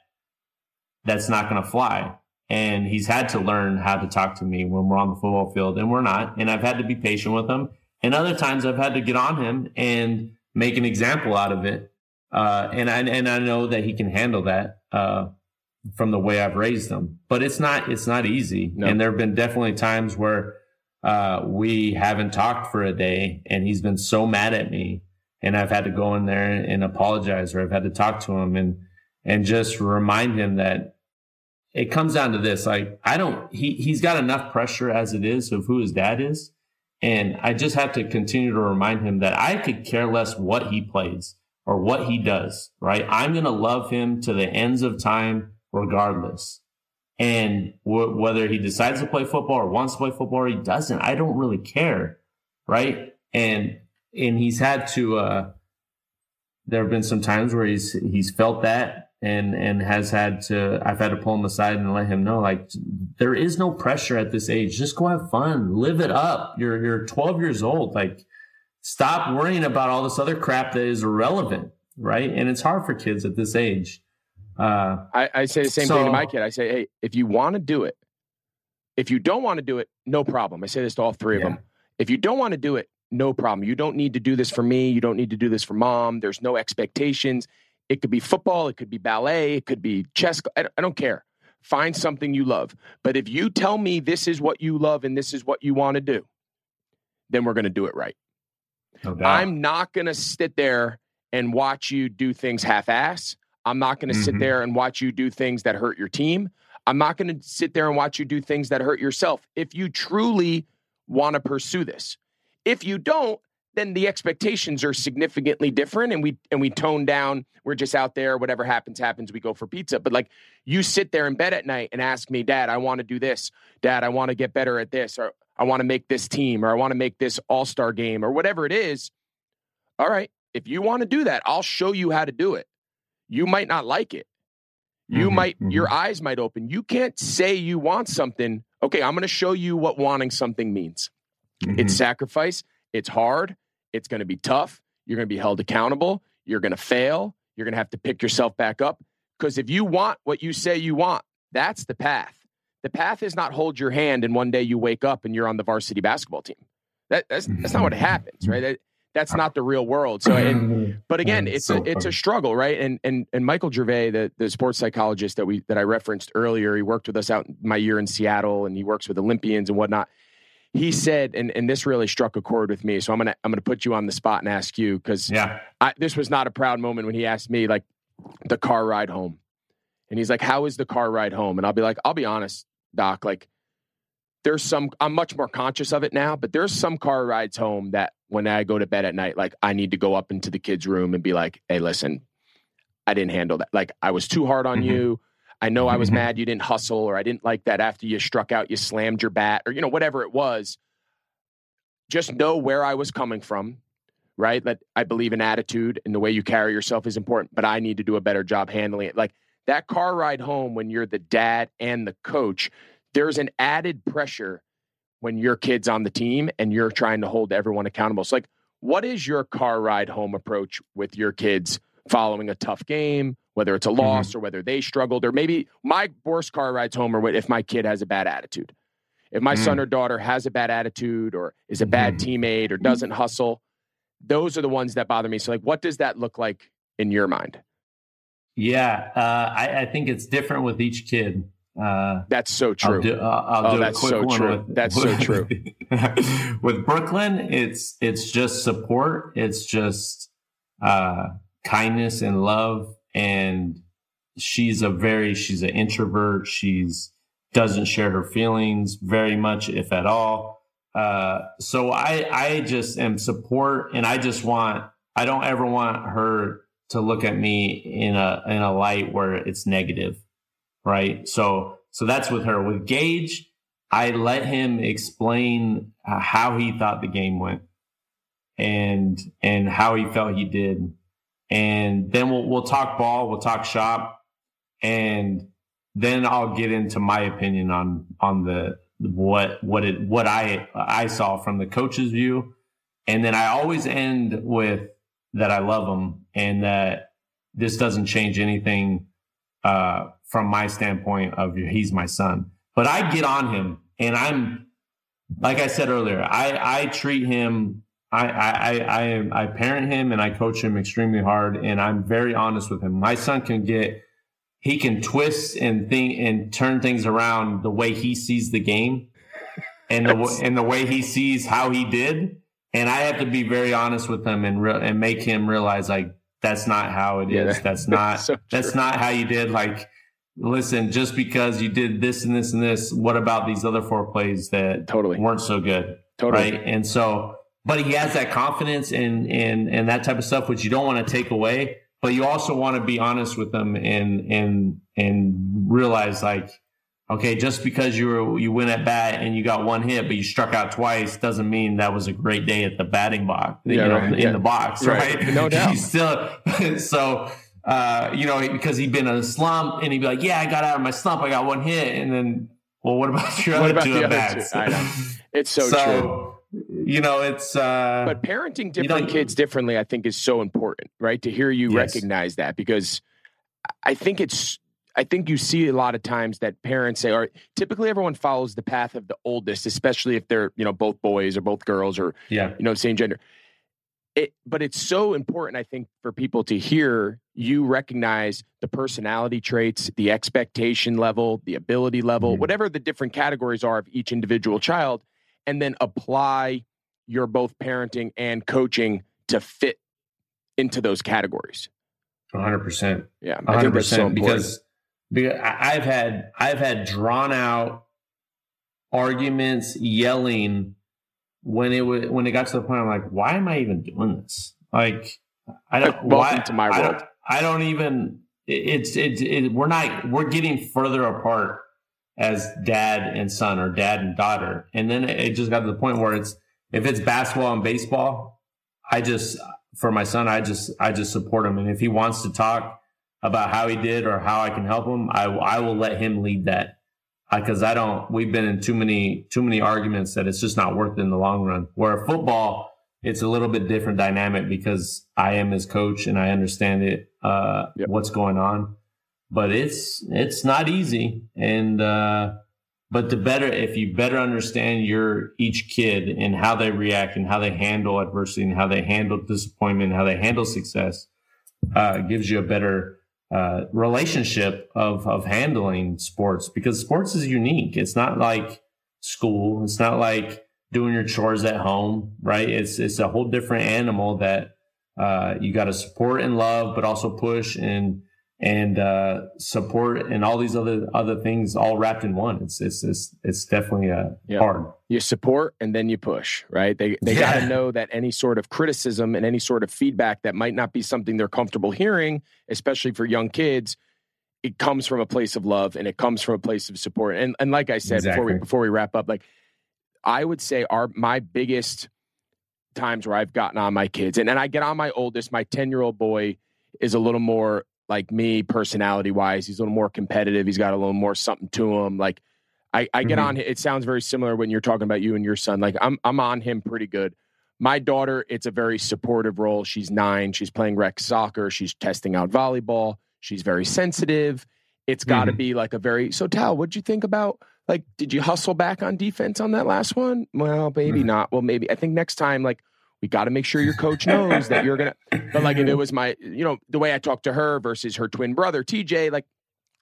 that's not going to fly. And he's had to learn how to talk to me when we're on the football field, and we're not. And I've had to be patient with him. And other times I've had to get on him and make an example out of it. Uh, and I, and I know that he can handle that, uh, from the way I've raised him, but it's not, it's not easy. No. And there have been definitely times where, uh, we haven't talked for a day and he's been so mad at me and I've had to go in there and apologize or I've had to talk to him and, and just remind him that it comes down to this. Like, I don't, he, he's got enough pressure as it is of who his dad is and I just have to continue to remind him that I could care less what he plays or what he does, right? I'm going to love him to the ends of time regardless. And w- whether he decides to play football or wants to play football or he doesn't, I don't really care, right? And and he's had to uh there have been some times where he's he's felt that and and has had to I've had to pull him aside and let him know like there is no pressure at this age. Just go have fun, live it up. You're you're 12 years old. Like stop worrying about all this other crap that is irrelevant, right? And it's hard for kids at this age.
Uh, I, I say the same so, thing to my kid. I say, hey, if you want to do it, if you don't want to do it, no problem. I say this to all three yeah. of them. If you don't want to do it, no problem. You don't need to do this for me. You don't need to do this for mom. There's no expectations. It could be football, it could be ballet, it could be chess. I don't, I don't care. Find something you love. But if you tell me this is what you love and this is what you want to do, then we're going to do it right. I'm not going to sit there and watch you do things half ass. I'm not going to mm-hmm. sit there and watch you do things that hurt your team. I'm not going to sit there and watch you do things that hurt yourself. If you truly want to pursue this, if you don't, then the expectations are significantly different and we and we tone down we're just out there whatever happens happens we go for pizza. But like you sit there in bed at night and ask me dad i want to do this. Dad i want to get better at this or i want to make this team or i want to make this all-star game or whatever it is. All right if you want to do that i'll show you how to do it. You might not like it. You mm-hmm, might mm-hmm. your eyes might open. You can't say you want something okay i'm going to show you what wanting something means. Mm-hmm. it's sacrifice it's hard it's going to be tough. You're going to be held accountable. You're going to fail. You're going to have to pick yourself back up. Because if you want what you say you want, that's the path. The path is not hold your hand and one day you wake up and you're on the varsity basketball team. That, that's that's not what happens, right? That, that's not the real world. So, and, but again, it's a it's a struggle, right? And and and Michael Gervais, the the sports psychologist that we that I referenced earlier, he worked with us out my year in Seattle, and he works with Olympians and whatnot he said, and, and this really struck a chord with me. So I'm gonna I'm gonna put you on the spot and ask you because
yeah,
this was not a proud moment when he asked me like the car ride home, and he's like, "How is the car ride home?" And I'll be like, "I'll be honest, Doc. Like, there's some I'm much more conscious of it now, but there's some car rides home that when I go to bed at night, like I need to go up into the kids' room and be like, "Hey, listen, I didn't handle that. Like I was too hard on mm-hmm. you." I know I was mm-hmm. mad you didn't hustle, or I didn't like that after you struck out, you slammed your bat, or, you know, whatever it was. Just know where I was coming from, right? That I believe in attitude and the way you carry yourself is important, but I need to do a better job handling it. Like that car ride home when you're the dad and the coach, there's an added pressure when your kid's on the team and you're trying to hold everyone accountable. So, like, what is your car ride home approach with your kids following a tough game whether it's a mm-hmm. loss mm-hmm. or whether they struggled, or maybe my worst car rides home or if my kid has a bad attitude. If my mm-hmm. son mm. or daughter has a bad attitude or is a bad mm-hmm. teammate or doesn't hustle, those are the ones that bother me. So, like, what does that look like in your mind?
Yeah, uh, I, I, think it's different with each kid. Uh,
that's so true. I'll do, uh, I'll oh, that's so true. With, that's with, so true.
with Brooklyn, it's it's just support. It's just uh, kindness and love and she's a very she's an introvert. She's doesn't share her feelings very much if at all. Uh, so i i just am support and i just want i don't ever want her to look at me in a in a light where it's negative right? So so that's with her. With Gage i let him explain uh, how he thought the game went and and how he felt he did and then we'll we'll talk ball, we'll talk shop, and then I'll get into my opinion on on the what what it what I I saw from the coach's view, and then I always end with that I love him and that this doesn't change anything uh, from my standpoint of he's my son. But I get on him, and I'm like I said earlier, I I treat him I, I, I, I parent him and I coach him extremely hard, and I'm very honest with him. My son can get, he can twist and think and turn things around the way he sees the game, and the and the way he sees how he did. And I have to be very honest with him and re- and make him realize like that's not how it is. Yeah, that's not so that's not how you did. Like, listen, just because you did this and this and this, what about these other four plays that
totally
weren't so good?
Totally.
Right. And so but he has that confidence and and and that type of stuff, which you don't want to take away. But you also want to be honest with them and and and realize like, okay, just because you were you win at bat and you got one hit, but you struck out twice, doesn't mean that was a great day at the batting box. Yeah, you know, right. in yeah. the box, right?
right? No doubt.
still so. uh, you know, because he'd been in a slump, and he'd be like, "Yeah, I got out of my slump. I got one hit," and then, well, what about your what other about two at bats?
I know. It's so, so true
you know it's uh
but parenting different kids differently i think is so important right to hear you yes. recognize that because i think it's i think you see a lot of times that parents say or typically everyone follows the path of the oldest especially if they're you know both boys or both girls or yeah you know same gender it, but it's so important i think for people to hear you recognize the personality traits the expectation level the ability level mm-hmm. whatever the different categories are of each individual child and then apply your both parenting and coaching to fit into those categories.
100%.
Yeah,
100% so because because I've had I've had drawn out arguments, yelling when it was when it got to the point I'm like, why am I even doing this? Like, I don't.
Welcome why, to my world.
I don't, I don't even. It's it's it, we're not we're getting further apart as dad and son or dad and daughter. And then it just got to the point where it's if it's basketball and baseball, I just for my son, I just I just support him. And if he wants to talk about how he did or how I can help him, I I will let him lead that because I, I don't. We've been in too many too many arguments that it's just not worth it in the long run. Where football, it's a little bit different dynamic because I am his coach and I understand it. Uh, yep. what's going on but it's it's not easy. And uh but the better if you better understand your each kid and how they react and how they handle adversity and how they handle disappointment and how they handle success uh gives you a better uh relationship of of handling sports because sports is unique. It's not like school. It's not like doing your chores at home right? It's it's a whole different animal that uh you got to support and love but also push and and uh, support and all these other other things all wrapped in one. It's it's it's, it's definitely uh, yep. hard.
You support and then you push, right? They they yeah. got to know that any sort of criticism and any sort of feedback that might not be something they're comfortable hearing, especially for young kids, it comes from a place of love and it comes from a place of support. And and like I said exactly. before we before we wrap up, like I would say our my biggest times where I've gotten on my kids and, and I get on my oldest, my 10 year old boy is a little more like me personality wise. He's a little more competitive. He's got a little more something to him. Like I, I get mm-hmm. on. It sounds very similar when you're talking about you and your son. Like I'm, I'm on him pretty good. My daughter, it's a very supportive role. She's nine. She's playing rec soccer. She's testing out volleyball. She's very sensitive. It's got to mm-hmm. be like a very. So, Tal, what'd you think about? Like, did you hustle back on defense on that last one? Well, maybe mm-hmm. not. Well, maybe. I think next time, like we got to make sure your coach knows that you're gonna. But like, if it was my, you know, the way I talked to her versus her twin brother TJ, like,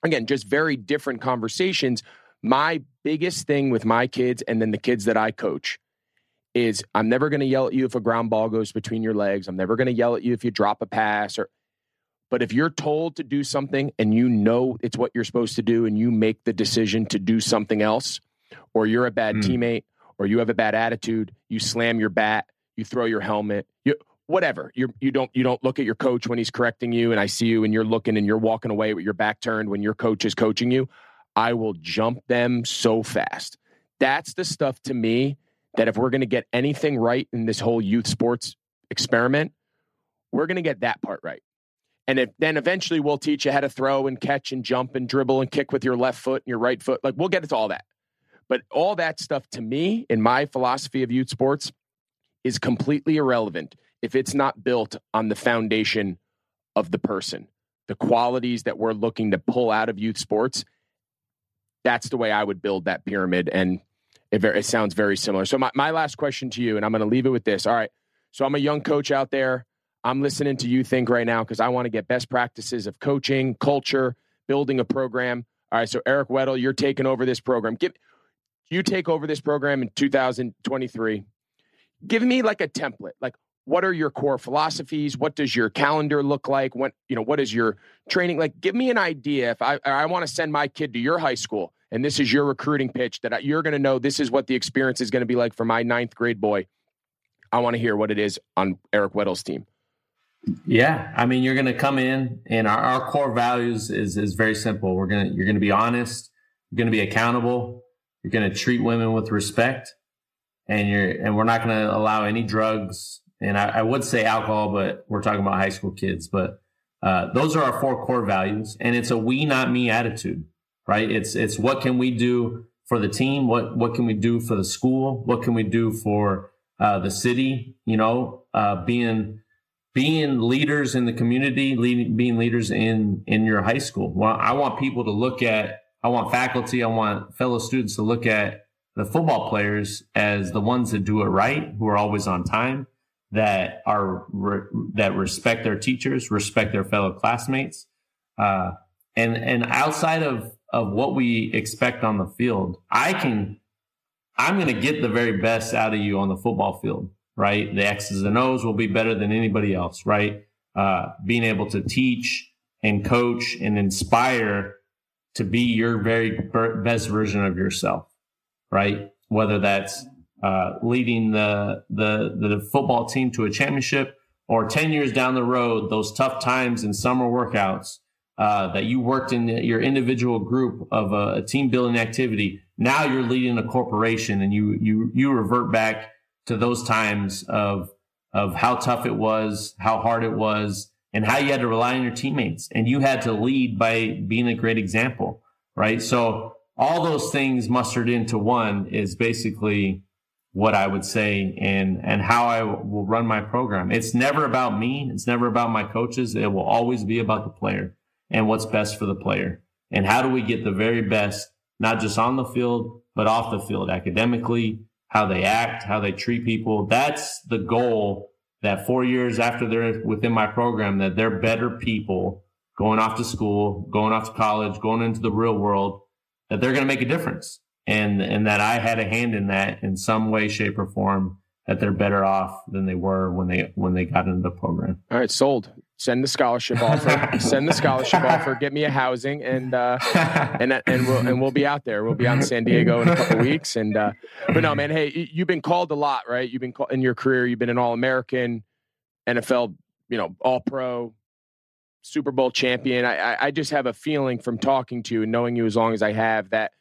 again, just very different conversations. My biggest thing with my kids and then the kids that I coach is I'm never going to yell at you if a ground ball goes between your legs. I'm never going to yell at you if you drop a pass or. But if you're told to do something and you know it's what you're supposed to do and you make the decision to do something else, or you're a bad mm. teammate, or you have a bad attitude, you slam your bat, you throw your helmet, you whatever. You you don't you don't look at your coach when he's correcting you, and I see you and you're looking and you're walking away with your back turned when your coach is coaching you. I will jump them so fast. That's the stuff to me that if we're going to get anything right in this whole youth sports experiment, we're going to get that part right. And if, then eventually we'll teach you how to throw and catch and jump and dribble and kick with your left foot and your right foot. Like we'll get into all that. But all that stuff to me, in my philosophy of youth sports, is completely irrelevant if it's not built on the foundation of the person, the qualities that we're looking to pull out of youth sports. That's the way I would build that pyramid. And it, it sounds very similar. So, my, my last question to you, and I'm going to leave it with this. All right. So, I'm a young coach out there. I'm listening to you think right now because I want to get best practices of coaching, culture, building a program. All right. So, Eric Weddle, you're taking over this program. Give, you take over this program in 2023 give me like a template. Like, what are your core philosophies? What does your calendar look like? What you know, what is your training like? Give me an idea. If I I want to send my kid to your high school, and this is your recruiting pitch that you're going to know this is what the experience is going to be like for my ninth grade boy. I want to hear what it is on Eric Weddle's team.
Yeah, I mean, you're going to come in, and our, our core values is is very simple. We're gonna you're going to be honest. You're going to be accountable. You're going to treat women with respect and you're and we're not going to allow any drugs and I, I, would say alcohol but we're talking about high school kids but Uh, those are our four core values, and it's a we not me attitude, right? It's it's what can we do for the team? What what can we do for the school? What can we do for uh, the city? You know, uh, being being leaders in the community, being leaders in in your high school. Well, I want people to look at. I want faculty. I want fellow students to look at the football players as the ones that do it right, who are always on time, that are re- that respect their teachers, respect their fellow classmates, uh, and and outside of of what we expect on the field, I can I'm going to get the very best out of you on the football field, right? The X's and O's will be better than anybody else, right? Uh, being able to teach and coach and inspire to be your very best version of yourself, right? Whether that's uh, leading the, the the football team to a championship, or ten years down the road, those tough times in summer workouts uh, that you worked in your individual group of a, a, team building activity. Now you're leading a corporation, and you you you revert back to those times of of how tough it was, how hard it was, and how you had to rely on your teammates, and you had to lead by being a great example, right? So all those things mustered into one is basically what I would say and and how I will run my program. It's never about me. It's never about my coaches. It will always be about the player and what's best for the player. And how do we get the very best, not just on the field, but off the field academically, how they act, how they treat people. That's the goal that four years after they're within my program, that they're better people going off to school, going off to college, going into the real world, that they're going to make a difference and and that I had a hand in that in some way, shape, or form. That they're better off than they were when they when they got into the program.
All right, sold. Send the scholarship offer. Send the scholarship offer. Get me a housing, and uh, and and we'll and we'll be out there. We'll be out in San Diego in a couple weeks. And uh, but no, man. Hey, you've been called a lot, right? You've been called in your career. You've been an All American, NFL, you know, All Pro, Super Bowl champion. I I just have a feeling from talking to you and knowing you as long as I have that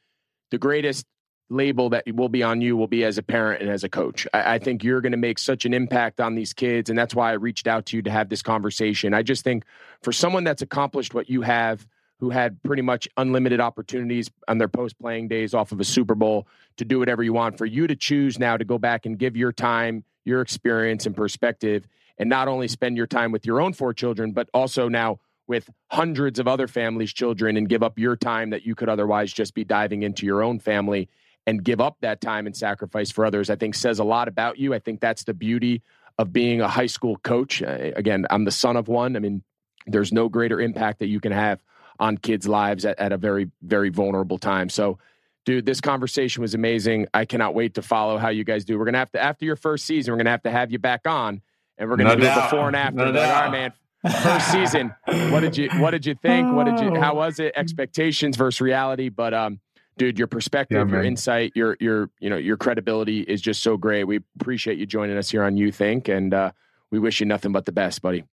the greatest label that will be on you will be as a parent and as a coach. I, I think you're going to make such an impact on these kids. And that's why I reached out to you to have this conversation. I just think for someone that's accomplished what you have, who had pretty much unlimited opportunities on their post playing days off of a Super Bowl to do whatever you want, for you to choose now to go back and give your time, your experience, and perspective, and not only spend your time with your own four children, but also now with hundreds of other families' children and give up your time that you could otherwise just be diving into your own family and give up that time and sacrifice for others, I think says a lot about you. I think that's the beauty of being a high school coach. Uh, again, I'm the son of one. I mean, there's no greater impact that you can have on kids' lives at, at a very, very vulnerable time. So, dude, this conversation was amazing. I cannot wait to follow how you guys do. We're gonna have to after your first season, we're gonna have to have you back on, and we're gonna
no
do
doubt.
it before and after.
No
like, all right, man first season. What did you What did you think? What did you? How oh. was it? Expectations versus reality. But um, dude, your perspective, yeah, your insight, your your you know your credibility is just so great. We appreciate you joining us here on Youth Inc, and uh, we wish you nothing but the best, buddy.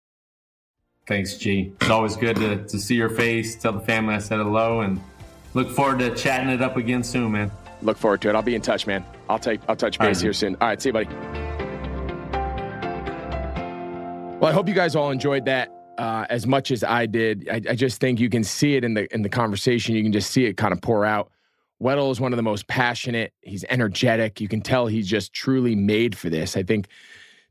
Thanks, G. It's always good to, to see your face. Tell the family I said hello, and look forward to chatting it up again soon, man.
Look forward to it. I'll be in touch, man. I'll take I'll touch base right, here soon. All right, see you, buddy. Well, I hope you guys all enjoyed that uh, as much as I did. I, I, just think you can see it in the in the conversation. You can just see it kind of pour out. Weddle is one of the most passionate. He's energetic. You can tell he's just truly made for this. I think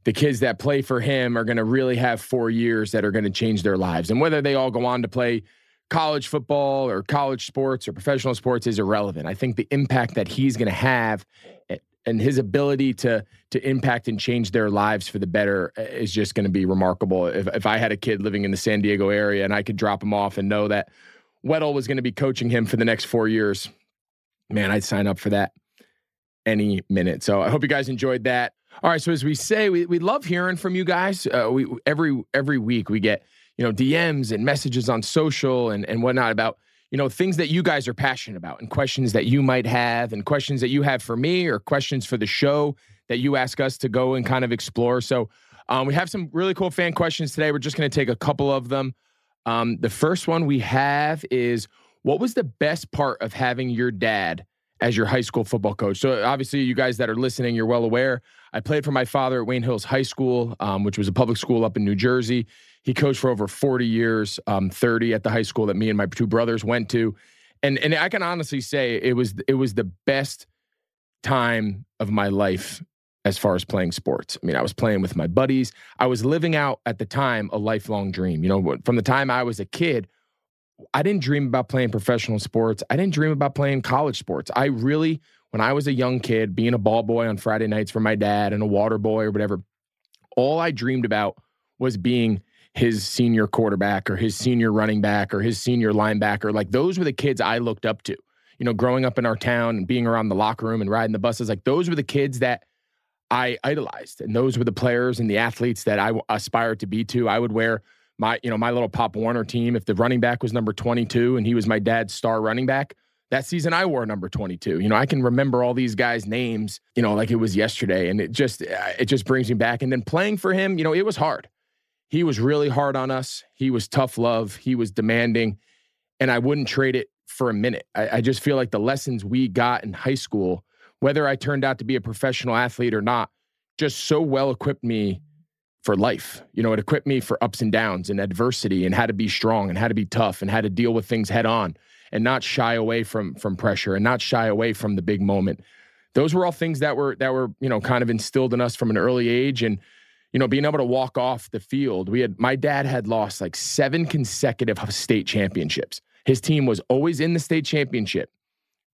the kids that play for him are going to really have four years that are going to change their lives. And whether they all go on to play college football or college sports or professional sports is irrelevant. I think the impact that he's going to have and his ability to to impact and change their lives for the better uh, is just going to be remarkable. If if I had a kid living in the San Diego area and I could drop him off and know that Weddle was going to be coaching him for the next four years, man, I'd sign up for that any minute. So I hope you guys enjoyed that. All right, so as we say, we we love hearing from you guys. Uh, we every every week we get you know DMs and messages on social and and whatnot about you know, things that you guys are passionate about and questions that you might have and questions that you have for me or questions for the show that you ask us to go and kind of explore. So um, we have some really cool fan questions today. We're just going to take a couple of them. Um, the first one we have is what was the best part of having your dad as your high school football coach? So obviously, you guys that are listening, you're well aware. I played for my father at Wayne Hills High School, um, which was a public school up in New Jersey. He coached for over 40 years, um, 30 at the high school that me and my two brothers went to. And and I can honestly say it was it was the best time of my life as far as playing sports. I mean, I was playing with my buddies. I was living out at the time a lifelong dream. You know, from the time I was a kid, I didn't dream about playing professional sports. I didn't dream about playing college sports. I really, when I was a young kid, being a ball boy on Friday nights for my dad and a water boy or whatever, all I dreamed about was being his senior quarterback or his senior running back or his senior linebacker. Like those were the kids I looked up to. You know, growing up in our town and being around the locker room and riding the buses, like those were the kids that I idolized. And those were the players and the athletes that I aspired to be to. I would wear my, you know, my little Pop Warner team. If the running back was number 22 and he was my dad's star running back, that season I wore number 22. You know, I can remember all these guys' names, you know, like it was yesterday. And it just, uh, it just brings me back. And then playing for him, you know, it was hard he was really hard on us. He was tough love. He was demanding, and I wouldn't trade it for a minute. I, I, just feel like the lessons we got in high school, whether I turned out to be a professional athlete or not, just so well equipped me for life. You know, it equipped me for ups and downs and adversity and how to be strong and how to be tough and how to deal with things head on and not shy away from from pressure and not shy away from the big moment. Those were all things that were that were, you know, kind of instilled in us from an early age and you know, being able to walk off the field. We had my dad had lost like seven consecutive state championships. His team was always in the state championship,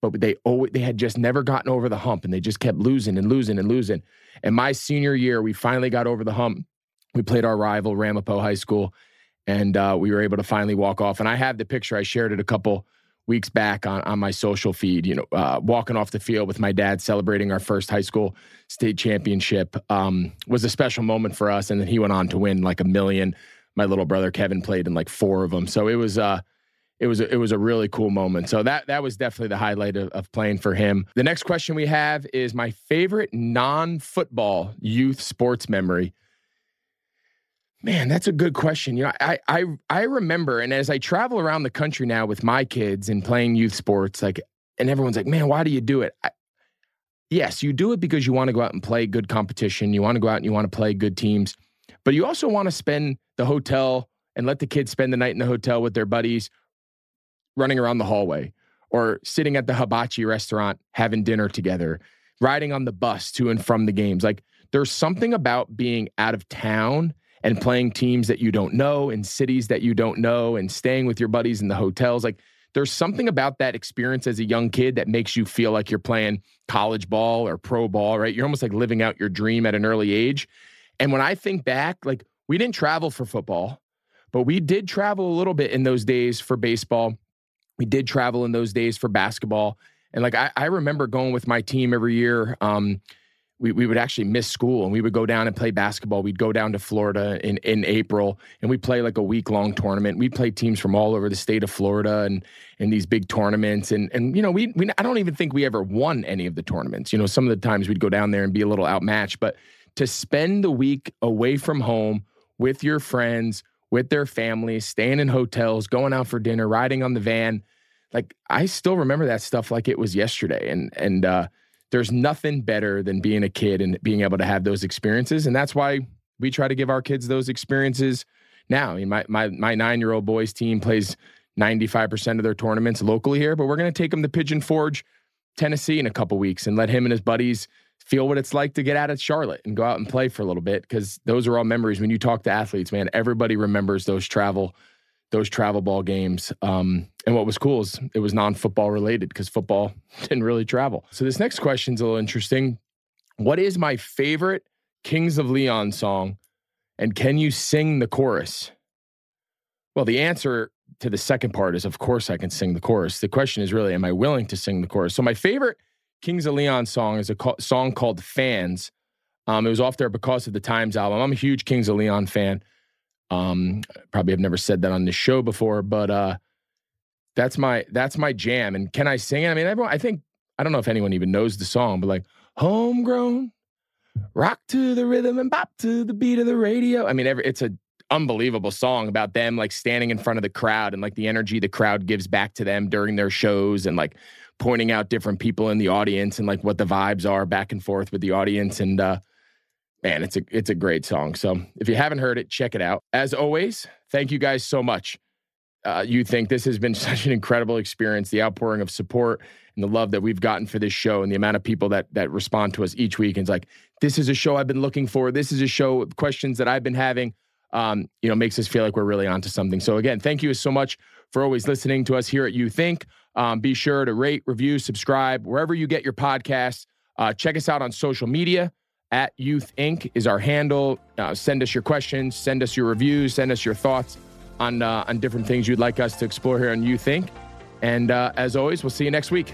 but they always they had just never gotten over the hump and they just kept losing and losing and losing. And my senior year, we finally got over the hump. We played our rival Ramapo High School, and uh, we were able to finally walk off. And I have the picture. I shared it a couple weeks back on, on my social feed, you know, uh, walking off the field with my dad celebrating our first high school state championship um, was a special moment for us. And then he went on to win like a million. My little brother Kevin played in like four of them. So it was, uh, it was, a, it was a really cool moment. So that, that was definitely the highlight of, of playing for him. The next question we have is my favorite non football youth sports memory. Man, that's a good question. You know, I I I remember, and as I travel around the country now with my kids and playing youth sports, like, and everyone's like, "Man, why do you do it?" I, yes, you do it because you want to go out and play good competition. You want to go out and you want to play good teams, but you also want to spend the hotel and let the kids spend the night in the hotel with their buddies, running around the hallway or sitting at the hibachi restaurant having dinner together, riding on the bus to and from the games. Like, there's something about being out of town and playing teams that you don't know in cities that you don't know and staying with your buddies in the hotels. Like there's something about that experience as a young kid that makes you feel like you're playing college ball or pro ball, right? You're almost like living out your dream at an early age. And when I think back, like we didn't travel for football, but we did travel a little bit in those days for baseball. We did travel in those days for basketball. And like I, I remember going with my team every year. Um, we, we would actually miss school and we would go down and play basketball. We'd go down to Florida in, in April and we play like a week long tournament. We'd play teams from all over the state of Florida and in these big tournaments. And and you know, we, we I don't even think we ever won any of the tournaments. You know, some of the times we'd go down there and be a little outmatched, but to spend the week away from home with your friends, with their families, staying in hotels, going out for dinner, riding on the van, like I still remember that stuff like it was yesterday. And and uh there's nothing better than being a kid and being able to have those experiences. And that's why we try to give our kids those experiences now. I mean, my my my nine year old boys team plays 95% of their tournaments locally here, but we're going to take them to Pigeon Forge, Tennessee in a couple weeks and let him and his buddies feel what it's like to get out of Charlotte and go out and play for a little bit because those are all memories. When you talk to athletes, man, everybody remembers those travel those travel ball games. Um, and what was cool is it was non football related because football didn't really travel. So this next question is a little interesting. What is my favorite Kings of Leon song? And can you sing the chorus? Well, the answer to the second part is of course I can sing the chorus. The question is really, am I willing to sing the chorus? So my favorite Kings of Leon song is a co- song called Fans. Um, it was off their because of the Times album. I'm a huge Kings of Leon fan. Um, probably have never said that on this show before, but uh, that's my that's my jam. And can I sing it? I mean, everyone. I think I don't know if anyone even knows the song, but like homegrown, rock to the rhythm and bop to the beat of the radio. I mean, every, it's a unbelievable song about them like standing in front of the crowd and like the energy the crowd gives back to them during their shows and like pointing out different people in the audience and like what the vibes are back and forth with the audience and uh man, it's a it's a great song. So if you haven't heard it, check it out. As always, thank you guys so much. Uh, Youth Inc this has been such an incredible experience, the outpouring of support and the love that we've gotten for this show and the amount of people that that respond to us each week and it's like, this is a show I've been looking for. This is a show questions that I've been having. Um, you know, makes us feel like we're really onto something. So again, thank you so much for always listening to us here at Youth Inc. Um, be sure to rate, review, subscribe wherever you get your podcasts. Uh, check us out on social media at Youth Inc. is our handle. Uh, send us your questions, send us your reviews, send us your thoughts on uh, on different things you'd like us to explore here on Youth Inc. And uh, as always, we'll see you next week.